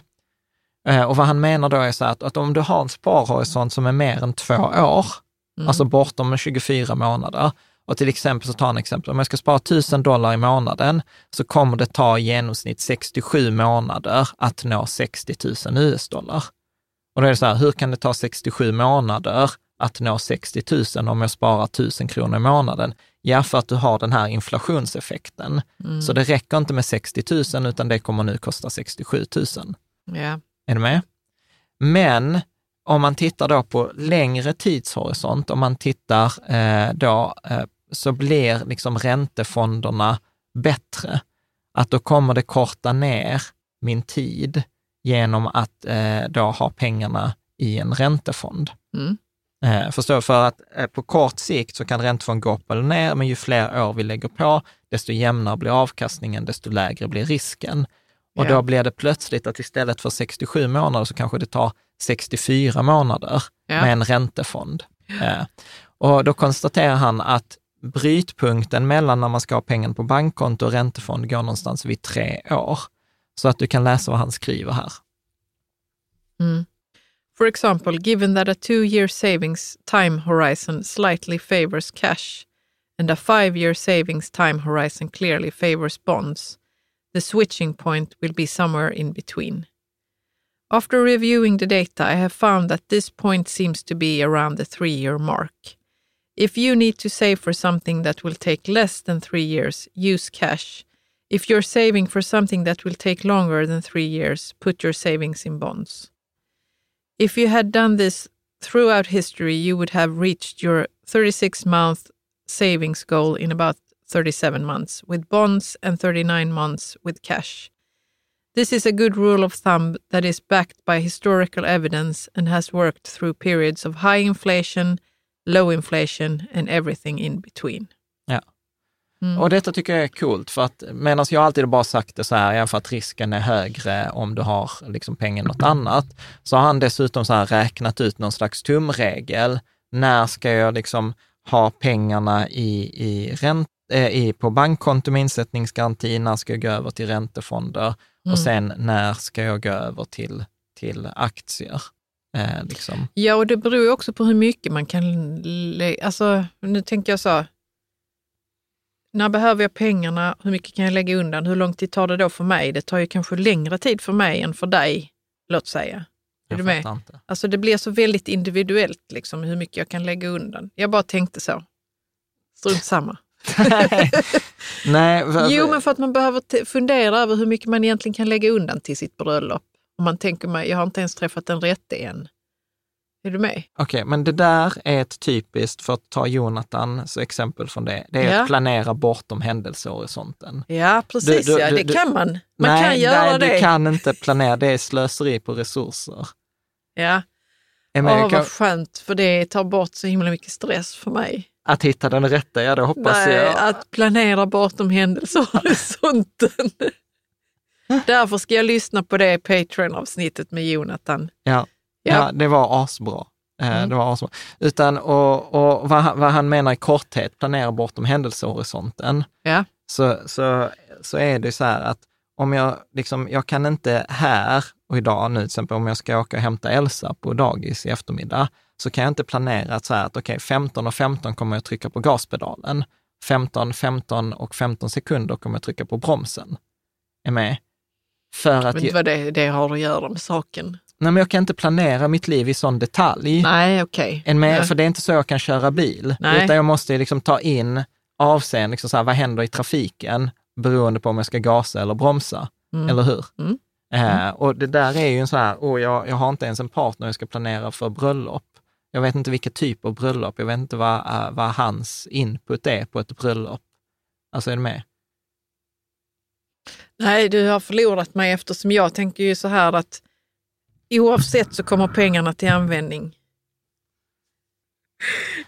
Eh, Och vad han menar då är så att, att om du har en sparhorisont som är mer än två år, Mm. alltså bortom 24 månader, och till exempel så tar han exempel, om jag ska spara 1000 dollar i månaden, så kommer det ta i genomsnitt 67 månader att nå 60 000 US-dollar. Och då är det så här, hur kan det ta 67 månader att nå 60 000 om jag sparar 1000 kronor i månaden? Ja, för att du har den här inflationseffekten. Mm. Så det räcker inte med 60 000, utan det kommer nu kosta 67 000. ja. Är du med? Men om man tittar då på längre tidshorisont, om man tittar eh, då, eh, så blir liksom räntefonderna bättre. Att då kommer det korta ner min tid genom att eh, då ha pengarna i en räntefond. Mm. Eh, förstår? För att eh, på kort sikt så kan räntefonden gå upp eller ner, men ju fler år vi lägger på, desto jämnare blir avkastningen, desto lägre blir risken. Och Ja. då blir det plötsligt att istället för 67 månader så kanske det tar 64 månader Ja. med en räntefond. Eh, och då konstaterar han att brytpunkten mellan när man ska ha pengarna på bankkonto och räntefond går någonstans vid tre år. Så att du kan läsa vad han skriver här. Mm. For example, given that a two-year savings time horizon slightly favors cash and a five-year savings time horizon clearly favors bonds, the switching point will be somewhere in between. After reviewing the data, I have found that this point seems to be around the three-year mark. If you need to save for something that will take less than three years, use cash. If you're saving for something that will take longer than three years, put your savings in bonds. If you had done this throughout history, you would have reached your 36 month savings goal in about 37 months with bonds and 39 months with cash. This is a good rule of thumb that is backed by historical evidence and has worked through periods of high inflation, low inflation and everything in between. Mm. Och detta tycker jag är coolt, för att medan jag alltid bara sagt det så här, ja, för att risken är högre om du har liksom pengar i något annat, så har han dessutom så här räknat ut någon slags tumregel. När ska jag liksom ha pengarna i, i, ränt, eh, i på bankkonto med insättningsgaranti, när ska jag gå över till räntefonder Mm. och sen när ska jag gå över till, till aktier? Eh, liksom. Ja, och det beror ju också på hur mycket man kan... Alltså, nu tänker jag så. När behöver jag pengarna? Hur mycket kan jag lägga undan? Hur lång tid tar det då för mig? Det tar ju kanske längre tid för mig än för dig, låt säga. Är Jag du med? inte. Alltså det blir så väldigt individuellt liksom, hur mycket jag kan lägga undan. Jag bara tänkte så. Strunt samma. Nej, Jo, men för att man behöver fundera över hur mycket man egentligen kan lägga undan till sitt bröllop. Om man tänker mig, jag har inte ens träffat en rätte än. Är du med? Okej, men det där är ett typiskt, för att ta Jonathans exempel från det, det är Ja. att planera bortom händelsehorisonten. Ja, precis. Du- du- ja, det du- kan man. Man nej, kan göra nej, det. du kan inte planera, det är slöseri på resurser. Ja, Jag Åh, kan- vad skönt, för det tar bort så himla mycket stress för mig. Att hitta den rätta, ja det hoppas Nej, jag. att planera bortom händelsehorisonten. Därför ska jag lyssna på det Patreon-avsnittet med Jonathan. Ja, ja. Ja. det var asbra. Eh, Mm. Det var asbra. Utan, och, och vad, vad han menar i korthet, planera bortom händelsehorisonten, Ja. så, så, så är det så här att om jag, liksom, jag kan inte här och idag nu, till exempel om jag ska åka och hämta Elsa på dagis i eftermiddag, så kan jag inte planera att så här att okej, 15 och 15 kommer jag trycka på gaspedalen. 15, 15 och 15 sekunder kommer jag trycka på bromsen. Är med? För att inte vad det, det har att göra med saken. Nej, men jag kan inte planera mitt liv i sån detalj. Nej, okej. Ja. För det är inte så jag kan köra bil. Nej. Utan jag måste liksom ta in avseende, liksom så här, vad händer i trafiken beroende på om jag ska gasa eller bromsa. Mm. Eller hur? Mm. Eh, och det där är ju en så här, oh, jag, jag har inte ens en partner jag ska planera för bröllop. Jag vet inte vilken typ av bröllop, jag vet inte vad, eh, vad hans input är på ett bröllop. Alltså är du med? Nej, du har förlorat mig eftersom jag tänker ju så här att oavsett så kommer pengarna till användning.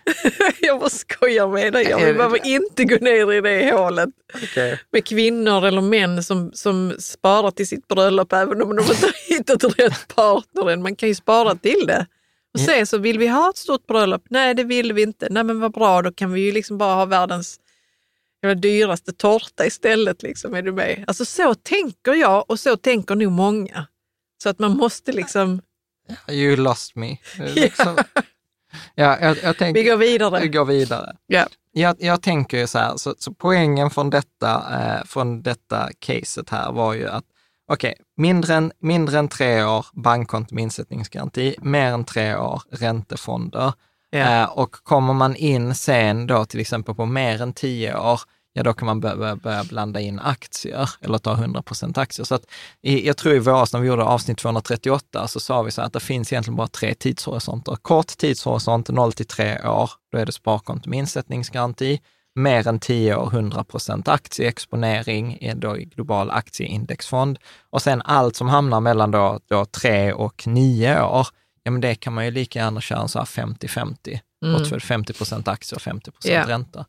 jag bara skojar med dig. Jag behöver inte gå ner i det hålet Okay. med kvinnor eller män som, som sparar till sitt bröllop även om de inte har hittat rätt partner än. Man kan ju spara till det. Och se så vill vi ha ett stort bröllop? Nej, det vill vi inte. Nej, men vad bra, då kan vi ju liksom bara ha världens dyraste tårta istället. Liksom, är du med? Alltså så tänker jag och så tänker nog många. Så att man måste liksom, You lost me. Liksom. ja, jag, jag tänker, vi går vidare. vi går vidare. Ja. Jag, jag tänker ju så här, så, så poängen från detta, eh, från detta caset här var ju att okej, mindre, än, mindre än tre år bankkonto med insättningsgaranti, mer än tre år räntefonder. Ja. Eh, och kommer man in sen då till exempel på mer än tio år, ja då kan man börja, börja, blanda in aktier eller ta 100% aktier. Så att i, jag tror i våras när vi gjorde avsnitt 238 så sa vi så här att det finns egentligen bara tre tidshorisonter. Kort tidshorisont 0 till 3 år, då är det sparkonto med insättningsgaranti. Mer än 10 år 100% aktieexponering är då i global aktieindexfond. Och sen allt som hamnar mellan då, då 3 och 9 år, ja men det kan man ju lika gärna köra en så här 50-50. Mm. Portfölj 50% aktier och 50 Ja. ränta.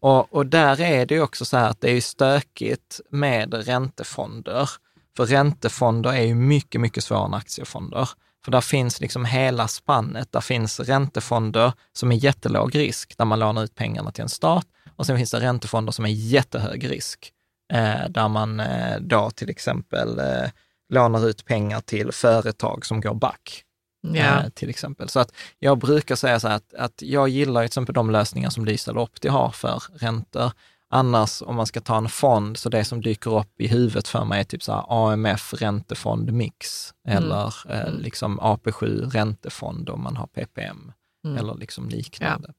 Och, och där är det också så här att det är stökigt med räntefonder. För räntefonder är ju mycket, mycket svårare än aktiefonder. För där finns liksom hela spannet. Där finns räntefonder som är jättelåg risk, där man lånar ut pengarna till en stat. Och sen finns det räntefonder som är jättehög risk, eh, där man eh, då till exempel eh, lånar ut pengar till företag som går back. Ja. Eh, till exempel. Så att jag brukar säga så här att, att jag gillar till exempel de lösningar som Lysal Opti har för räntor. Annars om man ska ta en fond, så det som dyker upp i huvudet för mig är typ så AMF räntefond mix Mm. eller eh, liksom AP7 räntefond om man har PPM Mm. eller liksom liknande.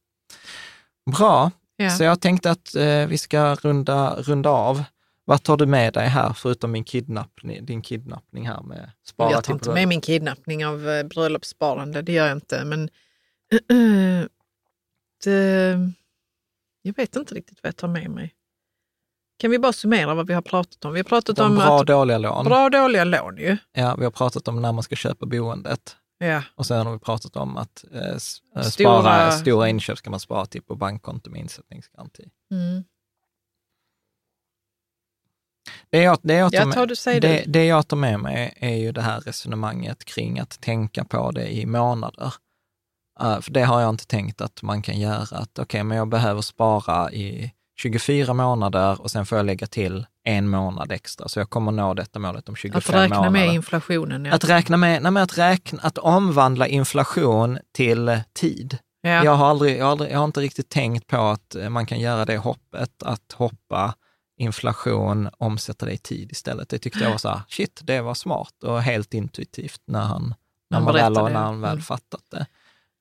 Bra. Ja. Så jag tänkte att eh, vi ska runda, runda av. Vad tar du med dig här, förutom min kidnappning, din kidnappning här med spara jag tar inte med min kidnappning av eh, bröllopssparande, det gör jag inte. Men det, jag vet inte riktigt vad jag tar med mig. Kan vi bara summera vad vi har pratat om? Vi har pratat De om bra och att, dåliga lån. bra dåliga lån ju. Ja, vi har pratat om när man ska köpa boendet. Ja. Och sen har vi pratat om att eh, eh, Stora- spara, stora inköp ska man spara till på bankkonto med insättningsgaranti. Mm. Det jag, det, jag tar med, det, det jag tar med mig är ju det här resonemanget kring att tänka på det i månader. Eh, för det har jag inte tänkt att man kan göra. Att okej, men jag behöver spara i 24 månader och sen får jag lägga till en månad extra. Så jag kommer nå detta målet om 25 Att räkna månader. med inflationen. Ja. Att räkna med, nej, men att räkna, att omvandla inflation till tid. ja. Jag, har aldrig, jag, har aldrig, jag har inte riktigt tänkt på att man kan göra det hoppet, att hoppa inflation, omsätta det i tid istället. Det tyckte jag var så här, shit, det var smart och helt intuitivt när han, när Han man väl, när han väl Mm. fattat det.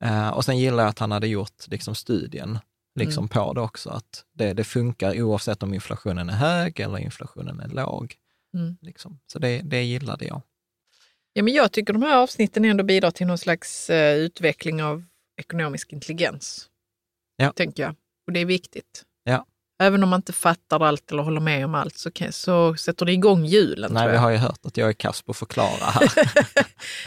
Eh, och sen gillar jag att han hade gjort liksom, studien liksom, Mm. på det också, att det, det funkar oavsett om inflationen är hög eller inflationen är låg. Mm. Liksom. Så det, det gillade jag. Ja, men jag tycker de här avsnitten ändå bidrar till någon slags eh, utveckling av ekonomisk intelligens. Ja. Tänker jag. Och det är viktigt. Även om man inte fattar allt eller håller med om allt så, kan, så sätter det igång hjulen. Nej, vi har ju hört att jag är kass på att förklara här.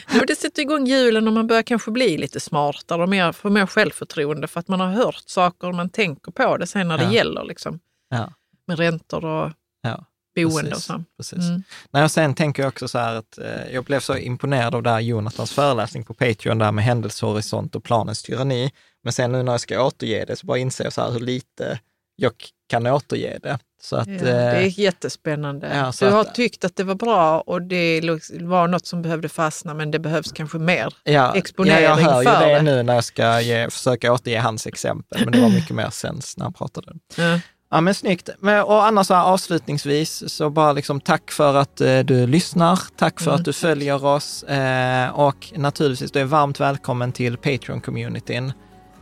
Men det sätter igång hjulen och man börjar kanske bli lite smartare och mer, få mer självförtroende för att man har hört saker och man tänker på det sen när det Ja. gäller. Liksom, ja, med räntor och ja. boende och Precis, så. Precis. Mm. Nej, och sen tänker jag också så här att eh, jag blev så imponerad av det här Jonathans föreläsning på Patreon där med händelsehorisont och planens tyranni. Men sen nu när jag ska återge det så bara inser jag så här hur lite jag kan återge det. Så att, Ja, eh, det är jättespännande. ja, du har att- tyckt att det var bra och det var något som behövde fastna men det behövs kanske mer ja, exponering ja, jag hör ju det det. nu när jag ska ge, försöka återge hans exempel, men det var mycket mer sens när han pratade. Ja. Ja, men snyggt. Och annars så här, avslutningsvis, så bara liksom tack för att eh, du lyssnar. Tack för Mm, att du följer oss. Eh, och naturligtvis, du är varmt välkommen till Patreon-communityn.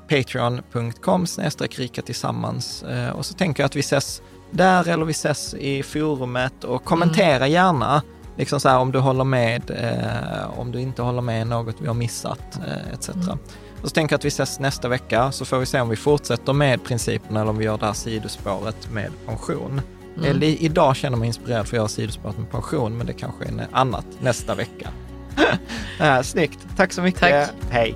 Patreon.com rika tillsammans. Eh, och så tänker jag att vi ses där eller vi ses i forumet och kommentera gärna. Liksom så här, om du håller med, eh, om du inte håller med något vi har missat, eh, etc. Och så tänker jag att vi ses nästa vecka, så får vi se om vi fortsätter med principerna eller om vi gör det här sidospåret med pension. Eller, idag känner jag mig inspirerad för att göra sidospåret med pension, men det kanske är nä- annat nästa vecka. äh, snyggt, tack så mycket. Tack. Hej.